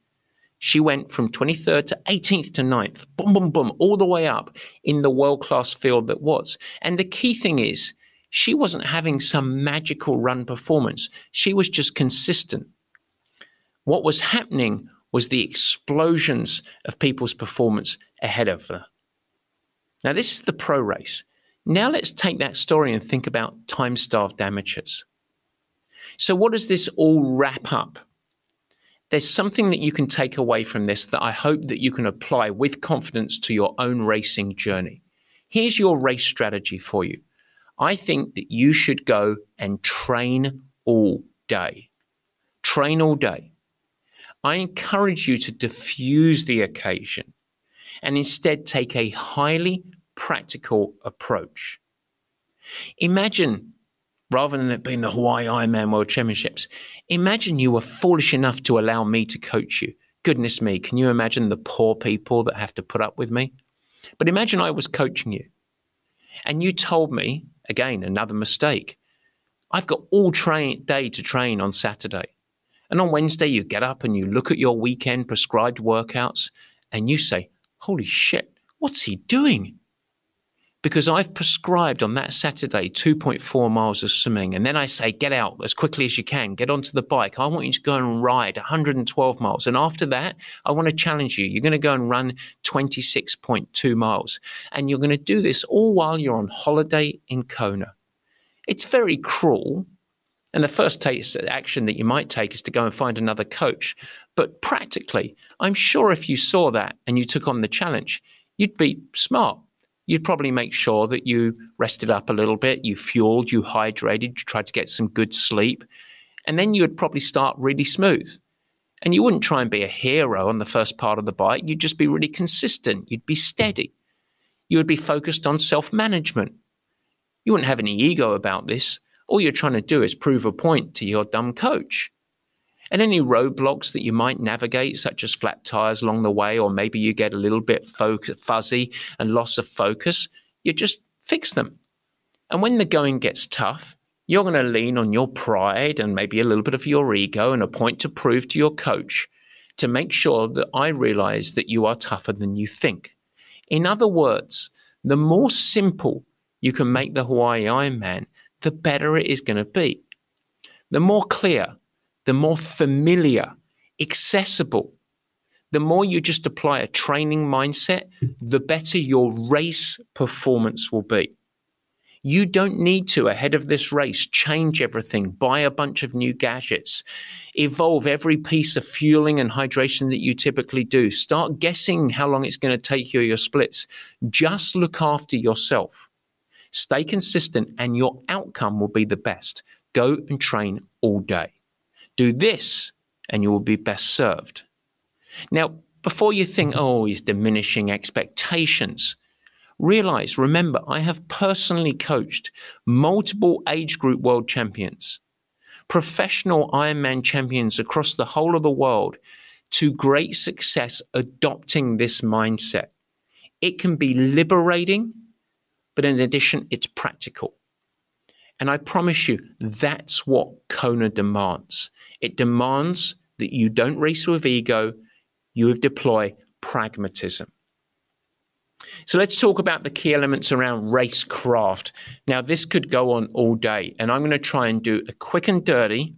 She went from 23rd to 18th to 9th, boom, boom, boom, all the way up in the world class field that was. And the key thing is, she wasn't having some magical run performance. She was just consistent. What was happening was the explosions of people's performance ahead of her. Now, this is the pro race. Now, let's take that story and think about time starved amateurs. So, what does this all wrap up? There's something that you can take away from this that I hope that you can apply with confidence to your own racing journey. Here's your race strategy for you. I think that you should go and train all day. Train all day. I encourage you to diffuse the occasion and instead take a highly practical approach. Imagine, rather than it being the Hawaii Ironman World Championships, imagine you were foolish enough to allow me to coach you. Goodness me, can you imagine the poor people that have to put up with me? But imagine I was coaching you and you told me Again, another mistake. I've got all train day to train on Saturday. And on Wednesday, you get up and you look at your weekend prescribed workouts and you say, Holy shit, what's he doing? Because I've prescribed on that Saturday 2.4 miles of swimming. And then I say, Get out as quickly as you can, get onto the bike. I want you to go and ride 112 miles. And after that, I want to challenge you. You're going to go and run 26.2 miles. And you're going to do this all while you're on holiday in Kona. It's very cruel. And the first action that you might take is to go and find another coach. But practically, I'm sure if you saw that and you took on the challenge, you'd be smart. You'd probably make sure that you rested up a little bit, you fueled, you hydrated, you tried to get some good sleep. And then you would probably start really smooth. And you wouldn't try and be a hero on the first part of the bike. You'd just be really consistent. You'd be steady. You would be focused on self management. You wouldn't have any ego about this. All you're trying to do is prove a point to your dumb coach. And any roadblocks that you might navigate, such as flat tires along the way, or maybe you get a little bit fuzzy and loss of focus, you just fix them. And when the going gets tough, you're going to lean on your pride and maybe a little bit of your ego and a point to prove to your coach to make sure that I realize that you are tougher than you think. In other words, the more simple you can make the Hawaii Ironman, the better it is going to be. The more clear, the more familiar, accessible, the more you just apply a training mindset, the better your race performance will be. You don't need to, ahead of this race, change everything, buy a bunch of new gadgets, evolve every piece of fueling and hydration that you typically do. Start guessing how long it's going to take you your splits. Just look after yourself. Stay consistent, and your outcome will be the best. Go and train all day. Do this, and you will be best served. Now, before you think, mm-hmm. oh, he's diminishing expectations, Realize, remember, I have personally coached multiple age group world champions, professional Ironman champions across the whole of the world to great success adopting this mindset. It can be liberating, but in addition, it's practical. And I promise you, that's what Kona demands. It demands that you don't race with ego, you deploy pragmatism. So let's talk about the key elements around racecraft. Now, this could go on all day, and I'm going to try and do a quick and dirty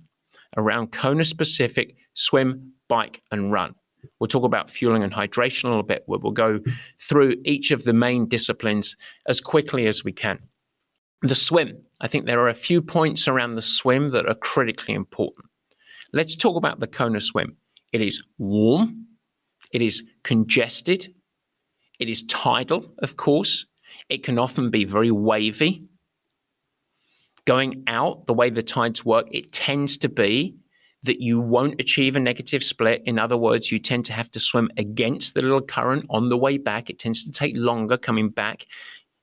around Kona specific swim, bike, and run. We'll talk about fueling and hydration a little bit. We'll go through each of the main disciplines as quickly as we can. The swim. I think there are a few points around the swim that are critically important. Let's talk about the Kona swim. It is warm, it is congested, it is tidal, of course. It can often be very wavy. Going out, the way the tides work, it tends to be that you won't achieve a negative split. In other words, you tend to have to swim against the little current on the way back. It tends to take longer coming back.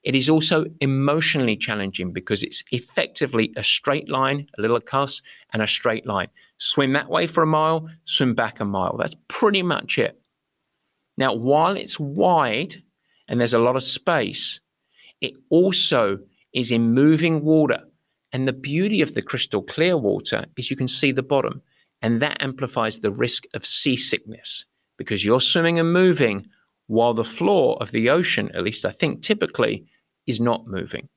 It is also emotionally challenging because it's effectively a straight line, a little cuss, and a straight line. Swim that way for a mile, swim back a mile. That's pretty much it. Now, while it's wide and there's a lot of space, it also is in moving water. And the beauty of the crystal clear water is you can see the bottom, and that amplifies the risk of seasickness because you're swimming and moving while the floor of the ocean, at least I think typically, is not moving.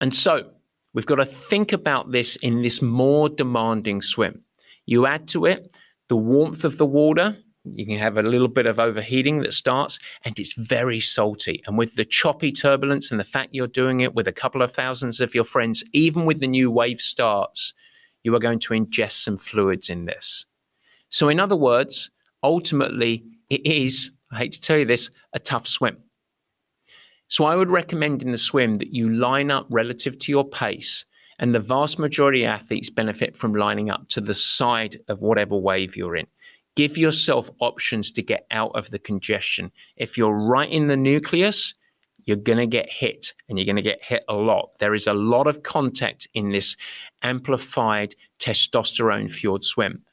And so we've got to think about this in this more demanding swim. You add to it the warmth of the water, you can have a little bit of overheating that starts and it's very salty. And with the choppy turbulence and the fact you're doing it with a couple of thousands of your friends, even with the new wave starts, you are going to ingest some fluids in this. So, in other words, ultimately, it is, I hate to tell you this, a tough swim. So, I would recommend in the swim that you line up relative to your pace. And the vast majority of athletes benefit from lining up to the side of whatever wave you're in. Give yourself options to get out of the congestion. If you're right in the nucleus, you're going to get hit and you're going to get hit a lot. There is a lot of contact in this amplified testosterone fueled swim.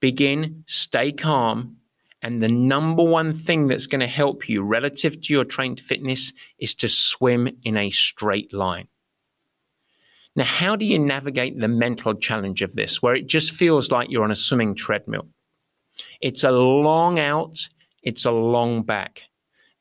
Begin, stay calm, and the number one thing that's going to help you relative to your trained fitness is to swim in a straight line. Now, how do you navigate the mental challenge of this where it just feels like you're on a swimming treadmill? It's a long out, it's a long back.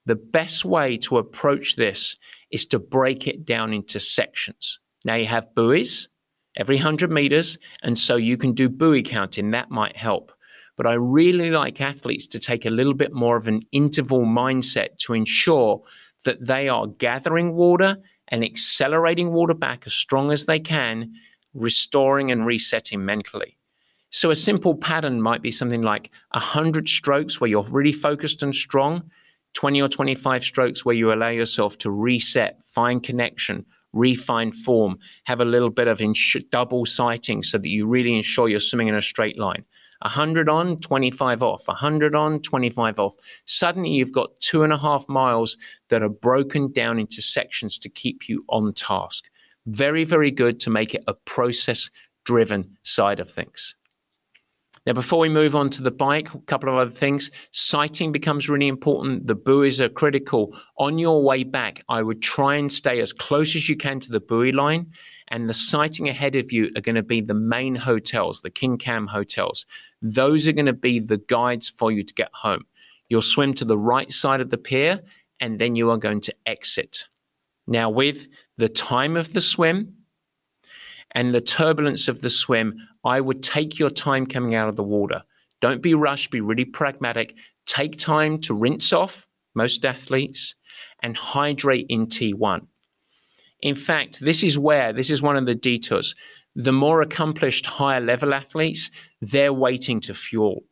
The best way to approach this is to break it down into sections. Now you have buoys every 100 meters, and so you can do buoy counting. That might help. But I really like athletes to take a little bit more of an interval mindset to ensure that they are gathering water and accelerating water back as strong as they can, restoring and resetting mentally. So a simple pattern might be something like 100 strokes where you're really focused and strong, 20 or 25 strokes where you allow yourself to reset, find connection, refine form, have a little bit of ins- double sighting so that you really ensure you're swimming in a straight line. 100 on, 25 off, 100 on, 25 off. Suddenly you've got two and a half miles that are broken down into sections to keep you on task. Very, very good to make it a process driven side of things. Now, before we move on to the bike, a couple of other things. Sighting becomes really important. The buoys are critical. On your way back, I would try and stay as close as you can to the buoy line and the sighting ahead of you are going to be the main hotels, the King Kam hotels. Those are going to be the guides for you to get home. You'll swim to the right side of the pier and then you are going to exit. Now, with the time of the swim and the turbulence of the swim, I would take your time coming out of the water. Don't be rushed, be really pragmatic. Take time to rinse off, most athletes, and hydrate in T1. In fact, this is where, this is one of the detours. The more accomplished higher level athletes, they're waiting to fuel.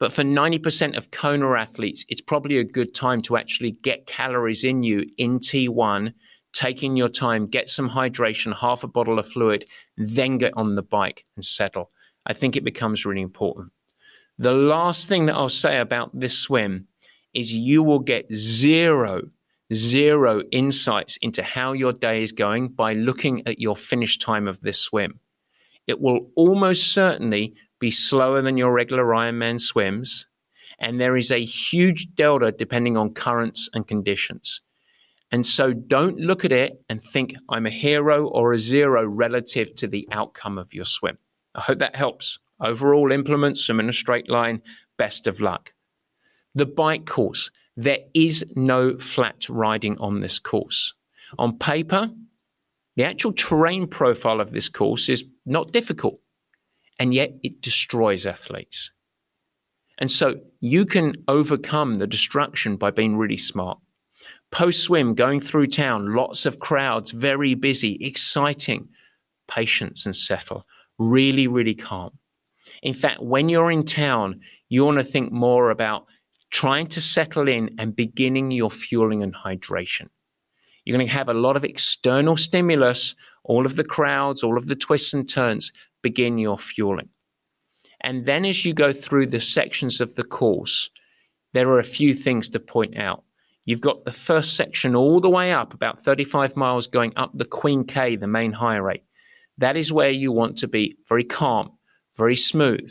But for 90% of Kona athletes, it's probably a good time to actually get calories in you in T1, taking your time, get some hydration, half a bottle of fluid, then get on the bike and settle. I think it becomes really important. The last thing that I'll say about this swim is you will get zero, zero insights into how your day is going by looking at your finish time of this swim. It will almost certainly be slower than your regular Ironman swims, and there is a huge delta depending on currents and conditions. And so don't look at it and think I'm a hero or a zero relative to the outcome of your swim. I hope that helps. Overall implement swim in a straight line. Best of luck. The bike course. There is no flat riding on this course. On paper, the actual terrain profile of this course is not difficult and yet it destroys athletes. And so you can overcome the destruction by being really smart. Post swim, going through town, lots of crowds, very busy, exciting. Patience and settle. Really, really calm. In fact, when you're in town, you want to think more about trying to settle in and beginning your fueling and hydration. You're going to have a lot of external stimulus, all of the crowds, all of the twists and turns begin your fueling. And then as you go through the sections of the course, there are a few things to point out. You've got the first section all the way up, about 35 miles going up the Queen K, the main highway. That is where you want to be very calm, very smooth.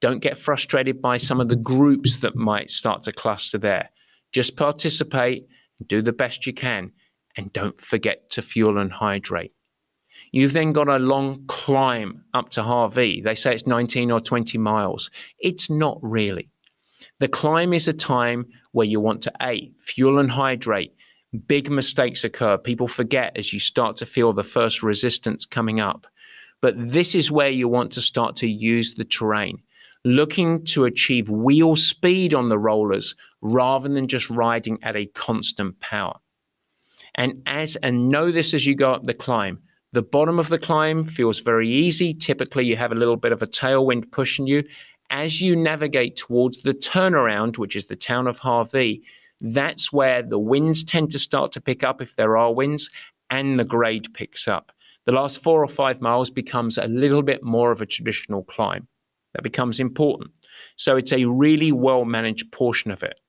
Don't get frustrated by some of the groups that might start to cluster there. Just participate, do the best you can, and don't forget to fuel and hydrate. You've then got a long climb up to Hawi. They say it's 19 or 20 miles. It's not really. The climb is a time where you want to A, fuel and hydrate. Big mistakes occur. People forget as you start to feel the first resistance coming up. But this is where you want to start to use the terrain, looking to achieve wheel speed on the rollers rather than just riding at a constant power. And as and know this as you go up the climb, the bottom of the climb feels very easy. Typically, you have a little bit of a tailwind pushing you. As you navigate towards the turnaround, which is the town of Hawi, that's where the winds tend to start to pick up if there are winds, and the grade picks up. The last four or five miles becomes a little bit more of a traditional climb. That becomes important. So it's a really well managed portion of it.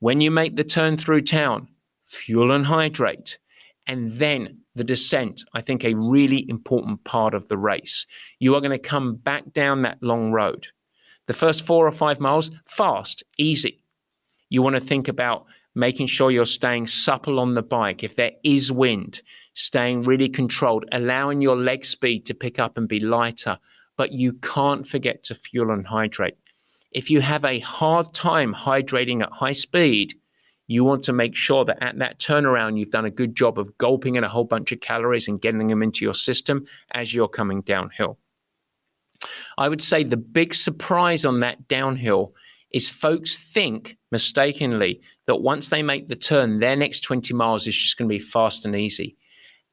When you make the turn through town, fuel and hydrate, and then the descent, I think, a really important part of the race. You are going to come back down that long road. The first four or five miles, fast, easy. You want to think about making sure you're staying supple on the bike. If there is wind, staying really controlled, allowing your leg speed to pick up and be lighter. But you can't forget to fuel and hydrate. If you have a hard time hydrating at high speed, you want to make sure that at that turnaround, you've done a good job of gulping in a whole bunch of calories and getting them into your system as you're coming downhill. I would say the big surprise on that downhill is folks think mistakenly that once they make the turn, their next 20 miles is just going to be fast and easy.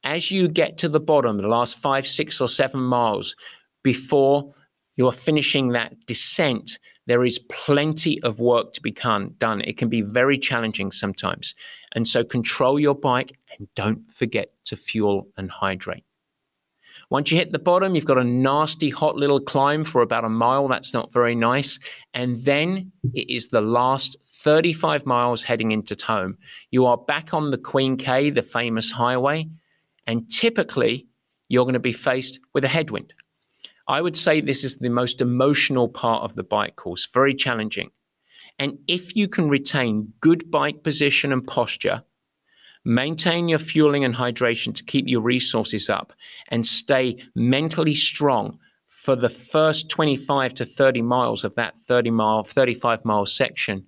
As you get to the bottom, the last five, six, or seven miles before you're finishing that descent, there is plenty of work to be done. It can be very challenging sometimes. And so control your bike and don't forget to fuel and hydrate. Once you hit the bottom, you've got a nasty, hot little climb for about a mile. That's not very nice. And then it is the last 35 miles heading into home. You are back on the Queen K, the famous highway, and typically you're going to be faced with a headwind. I would say this is the most emotional part of the bike course, very challenging. And if you can retain good bike position and posture, Maintain your fueling and hydration to keep your resources up and stay mentally strong for the first 25 to 30 miles of that 30 mile, 35 mile section.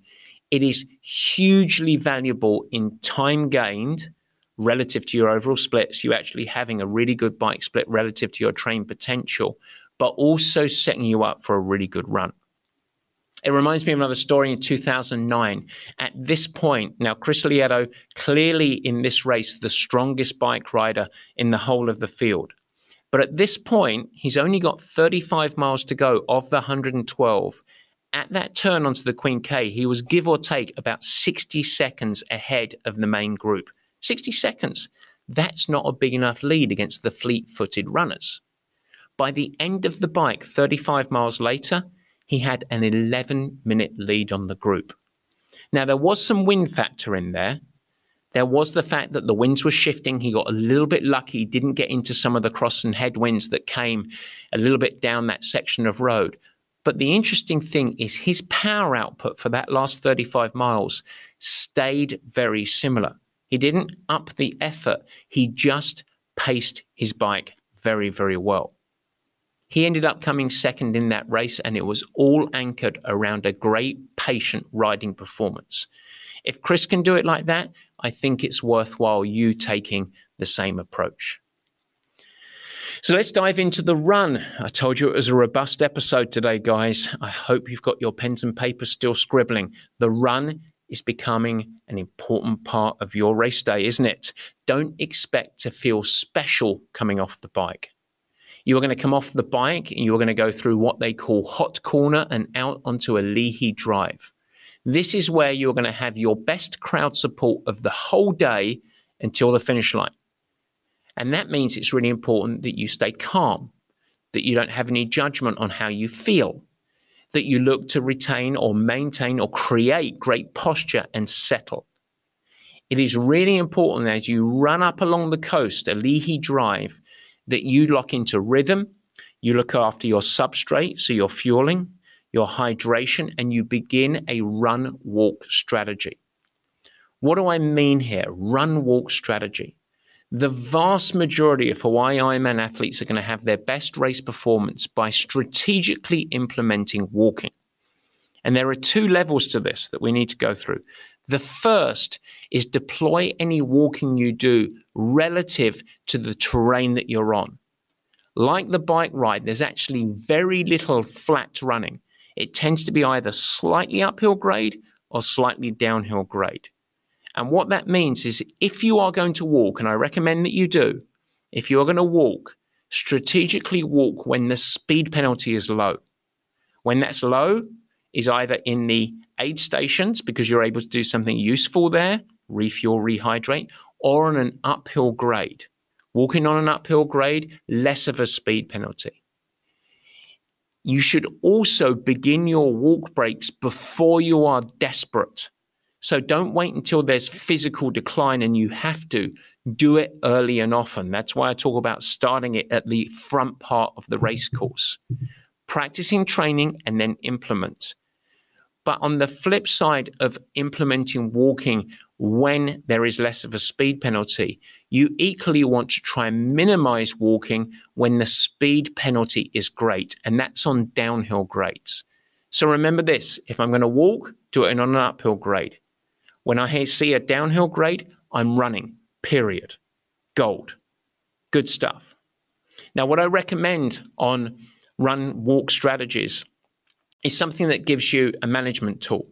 It is hugely valuable in time gained relative to your overall splits, you actually having a really good bike split relative to your train potential, but also setting you up for a really good run. It reminds me of another story in 2009. At this point, now Chris Lieto, clearly in this race, the strongest bike rider in the whole of the field. But at this point, he's only got 35 miles to go of the 112. At that turn onto the Queen K, he was give or take about 60 seconds ahead of the main group. 60 seconds. That's not a big enough lead against the fleet footed runners. By the end of the bike, 35 miles later, he had an 11 minute lead on the group. Now, there was some wind factor in there. There was the fact that the winds were shifting. He got a little bit lucky, He didn't get into some of the cross and headwinds that came a little bit down that section of road. But the interesting thing is his power output for that last 35 miles stayed very similar. He didn't up the effort, he just paced his bike very, very well. He ended up coming second in that race, and it was all anchored around a great patient riding performance. If Chris can do it like that, I think it's worthwhile you taking the same approach. So let's dive into the run. I told you it was a robust episode today, guys. I hope you've got your pens and papers still scribbling. The run is becoming an important part of your race day, isn't it? Don't expect to feel special coming off the bike. You are going to come off the bike and you're going to go through what they call hot corner and out onto Alii drive. This is where you're going to have your best crowd support of the whole day until the finish line. And that means it's really important that you stay calm, that you don't have any judgment on how you feel, that you look to retain or maintain or create great posture and settle. It is really important as you run up along the coast, Alii Drive, that you lock into rhythm, you look after your substrate, so your fueling, your hydration, and you begin a run walk strategy. What do I mean here? Run walk strategy. The vast majority of Hawaii Ironman athletes are going to have their best race performance by strategically implementing walking. And there are two levels to this that we need to go through. The first is deploy any walking you do relative to the terrain that you're on. Like the bike ride, there's actually very little flat running. It tends to be either slightly uphill grade or slightly downhill grade. And what that means is if you are going to walk, and I recommend that you do, if you're going to walk, strategically walk when the speed penalty is low. When that's low, is either in the aid stations because you're able to do something useful there, refuel, rehydrate, or on an uphill grade. Walking on an uphill grade, less of a speed penalty. You should also begin your walk breaks before you are desperate. So don't wait until there's physical decline and you have to do it early and often. That's why I talk about starting it at the front part of the race course. Practicing training and then implement. But on the flip side of implementing walking when there is less of a speed penalty, you equally want to try and minimize walking when the speed penalty is great, and that's on downhill grades. So remember this if I'm going to walk, do it on an uphill grade. When I see a downhill grade, I'm running, period. Gold. Good stuff. Now, what I recommend on run walk strategies is something that gives you a management tool.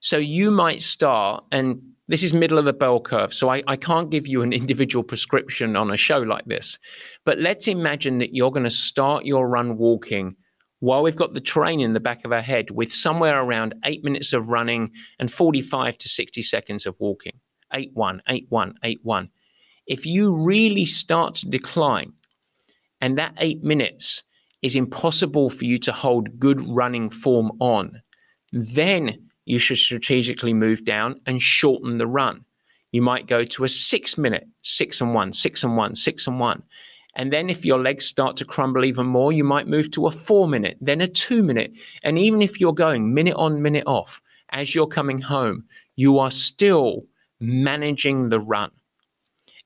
So you might start, and this is middle of the bell curve. So I, I can't give you an individual prescription on a show like this. But let's imagine that you're going to start your run walking while we've got the terrain in the back of our head with somewhere around eight minutes of running and 45 to 60 seconds of walking. Eight one, eight one, eight one. If you really start to decline, and that eight minutes is impossible for you to hold good running form on, then you should strategically move down and shorten the run. You might go to a six minute, six and one, six and one, six and one. And then if your legs start to crumble even more, you might move to a four minute, then a two minute. And even if you're going minute on, minute off, as you're coming home, you are still managing the run.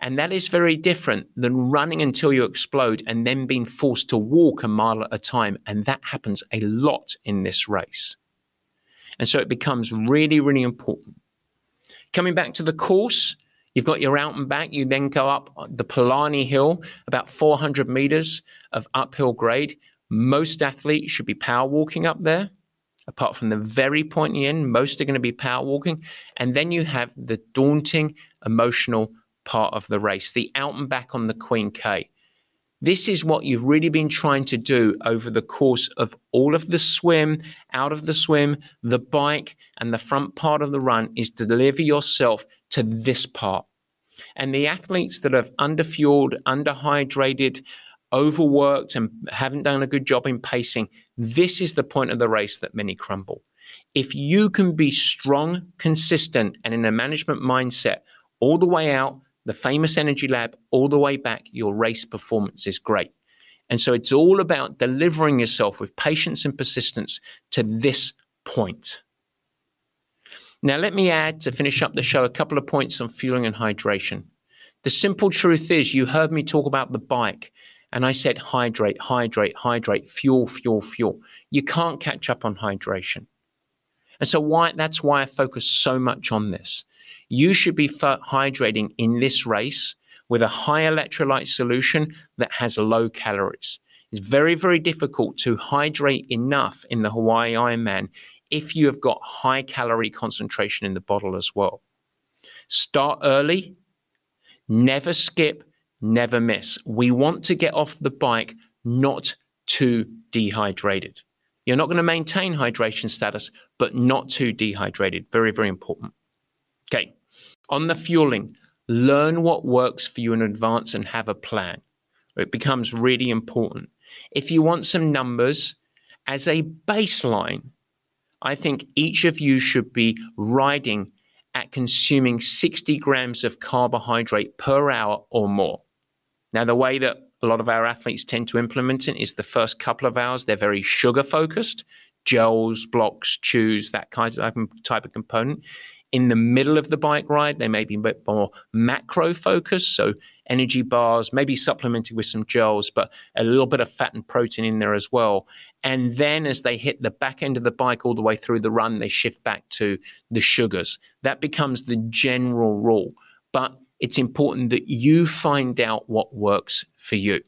And that is very different than running until you explode and then being forced to walk a mile at a time. And that happens a lot in this race. And so it becomes really, really important. Coming back to the course, you've got your out and back. You then go up the Palani Hill, about 400 meters of uphill grade. Most athletes should be power walking up there. Apart from the very pointy end, most are going to be power walking. And then you have the daunting, emotional part of the race, the out and back on the Queen K. This is what you've really been trying to do over the course of all of the swim, out of the swim, the bike, and the front part of the run is to deliver yourself to this part. And the athletes that have underfueled, underhydrated, overworked, and haven't done a good job in pacing, this is the point of the race that many crumble. If you can be strong, consistent, and in a management mindset all the way out, the famous energy lab, all the way back, your race performance is great. And so it's all about delivering yourself with patience and persistence to this point. Now, let me add to finish up the show a couple of points on fueling and hydration. The simple truth is, you heard me talk about the bike, and I said hydrate, hydrate, hydrate, fuel, fuel, fuel. You can't catch up on hydration. And so why that's why I focus so much on this. You should be hydrating in this race with a high electrolyte solution that has low calories. It's very, very difficult to hydrate enough in the Hawaii Ironman if you have got high calorie concentration in the bottle as well. Start early, never skip, never miss. We want to get off the bike not too dehydrated. You're not going to maintain hydration status, but not too dehydrated. Very, very important. Okay. On the fueling, learn what works for you in advance and have a plan. It becomes really important. If you want some numbers as a baseline, I think each of you should be riding at consuming 60 grams of carbohydrate per hour or more. Now, the way that a lot of our athletes tend to implement it is the first couple of hours, they're very sugar focused, gels, blocks, chews, that kind of type of component. In the middle of the bike ride, they may be a bit more macro focused. So energy bars, maybe supplemented with some gels, but a little bit of fat and protein in there as well. And then as they hit the back end of the bike all the way through the run, they shift back to the sugars. That becomes the general rule. But it's important that you find out what works for you.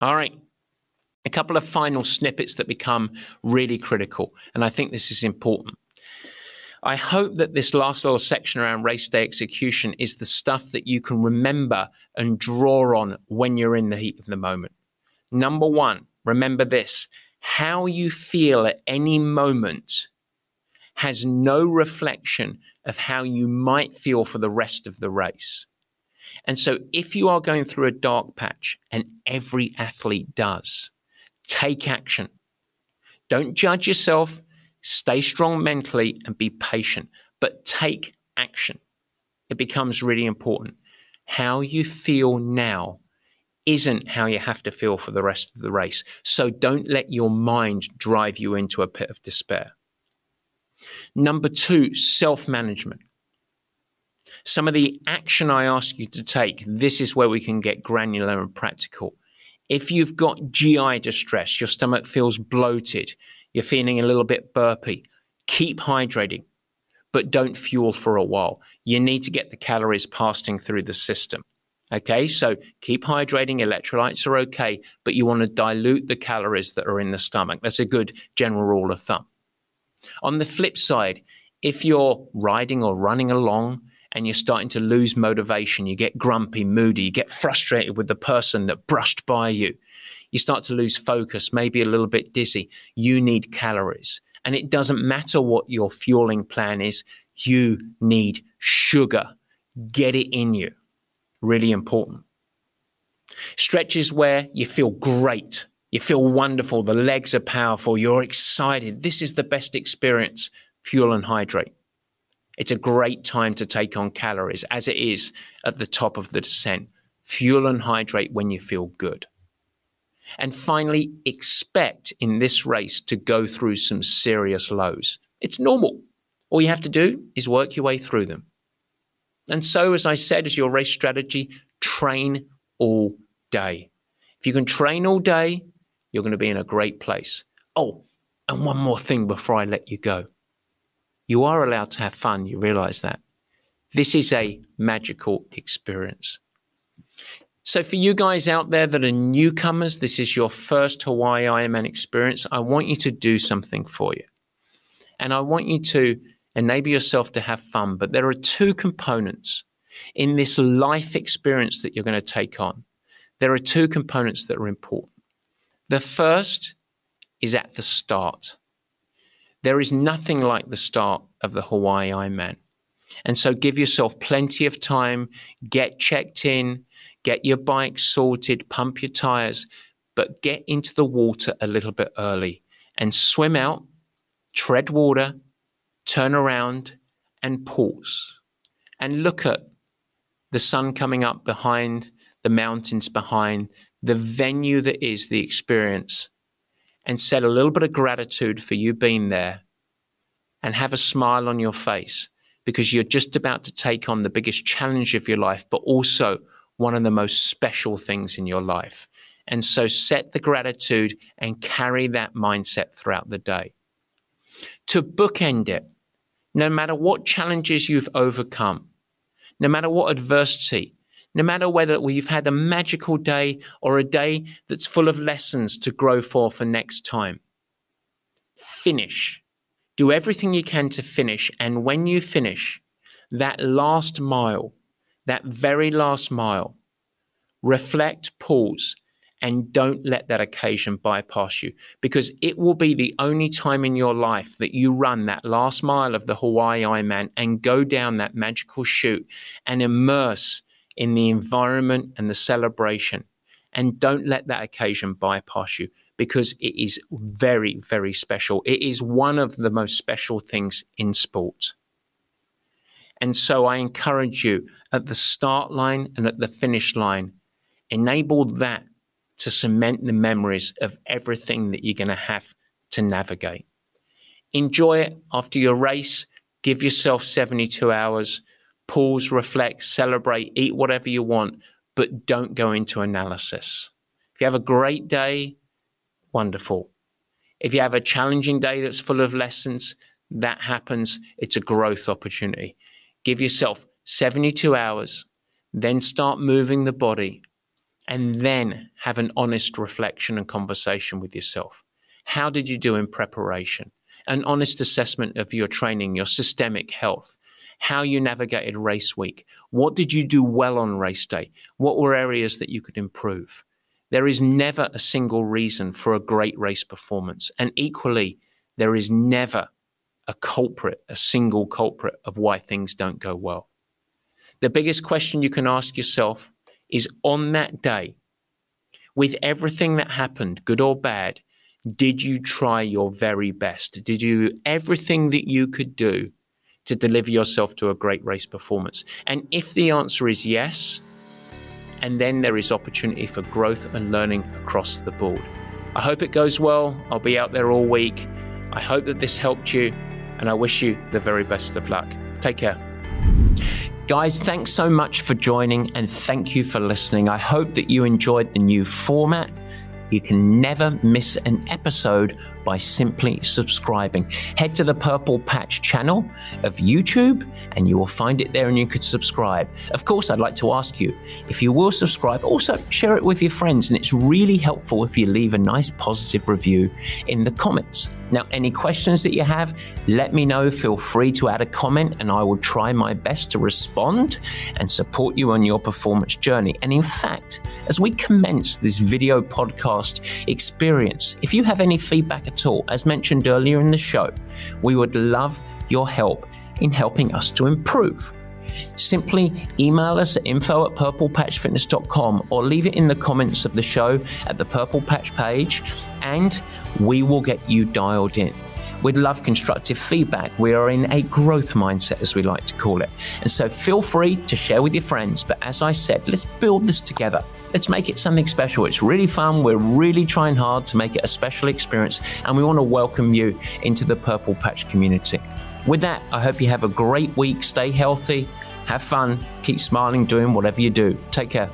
All right. A couple of final snippets that become really critical. And I think this is important. I hope that this last little section around race day execution is the stuff that you can remember and draw on when you're in the heat of the moment. Number one, remember this how you feel at any moment has no reflection of how you might feel for the rest of the race. And so, if you are going through a dark patch, and every athlete does, take action. Don't judge yourself. Stay strong mentally and be patient, but take action. It becomes really important. How you feel now isn't how you have to feel for the rest of the race. So don't let your mind drive you into a pit of despair. Number two, self management. Some of the action I ask you to take, this is where we can get granular and practical. If you've got GI distress, your stomach feels bloated, you're feeling a little bit burpy, keep hydrating, but don't fuel for a while. You need to get the calories passing through the system. Okay, so keep hydrating, electrolytes are okay, but you want to dilute the calories that are in the stomach. That's a good general rule of thumb. On the flip side, if you're riding or running along and you're starting to lose motivation, you get grumpy, moody, you get frustrated with the person that brushed by you, you start to lose focus, maybe a little bit dizzy, you need calories. And it doesn't matter what your fueling plan is, you need sugar. Get it in you. Really important. Stretches where you feel great, you feel wonderful, the legs are powerful, you're excited. This is the best experience. Fuel and hydrate. It's a great time to take on calories as it is at the top of the descent. Fuel and hydrate when you feel good. And finally, expect in this race to go through some serious lows. It's normal. All you have to do is work your way through them. And so, as I said, as your race strategy, train all day. If you can train all day, you're going to be in a great place. Oh, and one more thing before I let you go. You are allowed to have fun, you realize that. This is a magical experience. So, for you guys out there that are newcomers, this is your first Hawaii Ironman experience. I want you to do something for you. And I want you to enable yourself to have fun. But there are two components in this life experience that you're going to take on. There are two components that are important. The first is at the start. There is nothing like the start of the Hawaii Ironman. And so give yourself plenty of time, get checked in, get your bike sorted, pump your tires, but get into the water a little bit early and swim out, tread water, turn around and pause and look at the sun coming up behind, the mountains behind, the venue that is the experience, and set a little bit of gratitude for you being there and have a smile on your face because you're just about to take on the biggest challenge of your life, but also one of the most special things in your life. And so set the gratitude and carry that mindset throughout the day. To bookend it, no matter what challenges you've overcome, no matter what adversity, no matter whether we've had a magical day or a day that's full of lessons to grow for for next time. Finish. Do everything you can to finish. And when you finish, that last mile, that very last mile, reflect, pause, and don't let that occasion bypass you because it will be the only time in your life that you run that last mile of the Hawaii Ironman and go down that magical chute and immerse in the environment and the celebration. And don't let that occasion bypass you because it is very, very special. It is one of the most special things in sport. And so I encourage you at the start line and at the finish line, enable that to cement the memories of everything that you're going to have to navigate. Enjoy it after your race. Give yourself 72 hours pause, reflect, celebrate, eat whatever you want, but don't go into analysis. If you have a great day, wonderful. If you have a challenging day that's full of lessons, that happens. It's a growth opportunity. Give yourself 72 hours, then start moving the body, and then have an honest reflection and conversation with yourself. How did you do in preparation? An honest assessment of your training, your systemic health, how you navigated race week. What did you do well on race day? What were areas that you could improve? There is never a single reason for a great race performance. And equally, there is never a culprit, a single culprit of why things don't go well. The biggest question you can ask yourself is on that day, with everything that happened, good or bad, did you try your very best? Did you everything that you could do to deliver yourself to a great race performance? And if the answer is yes, and then there is opportunity for growth and learning across the board. I hope it goes well. I'll be out there all week. I hope that this helped you, and I wish you the very best of luck. Take care. Guys, thanks so much for joining and thank you for listening. I hope that you enjoyed the new format. You can never miss an episode by simply subscribing. Head to the Purple Patch channel of YouTube and you will find it there and you could subscribe. Of course, I'd like to ask you if you will subscribe, also share it with your friends. And it's really helpful if you leave a nice positive review in the comments. Now, any questions that you have, let me know. Feel free to add a comment and I will try my best to respond and support you on your performance journey. And in fact, as we commence this video podcast experience, if you have any feedback at all, as mentioned earlier in the show, we would love your help in helping us to improve. Simply email us at info at purplepatchfitness.com or leave it in the comments of the show at the Purple Patch page, and we will get you dialed in. We'd love constructive feedback. We are in a growth mindset, as we like to call it. And so feel free to share with your friends. But as I said, let's build this together. Let's make it something special. It's really fun. We're really trying hard to make it a special experience. And we want to welcome you into the Purple Patch community. With that, I hope you have a great week. Stay healthy. Have fun, keep smiling, doing whatever you do. Take care.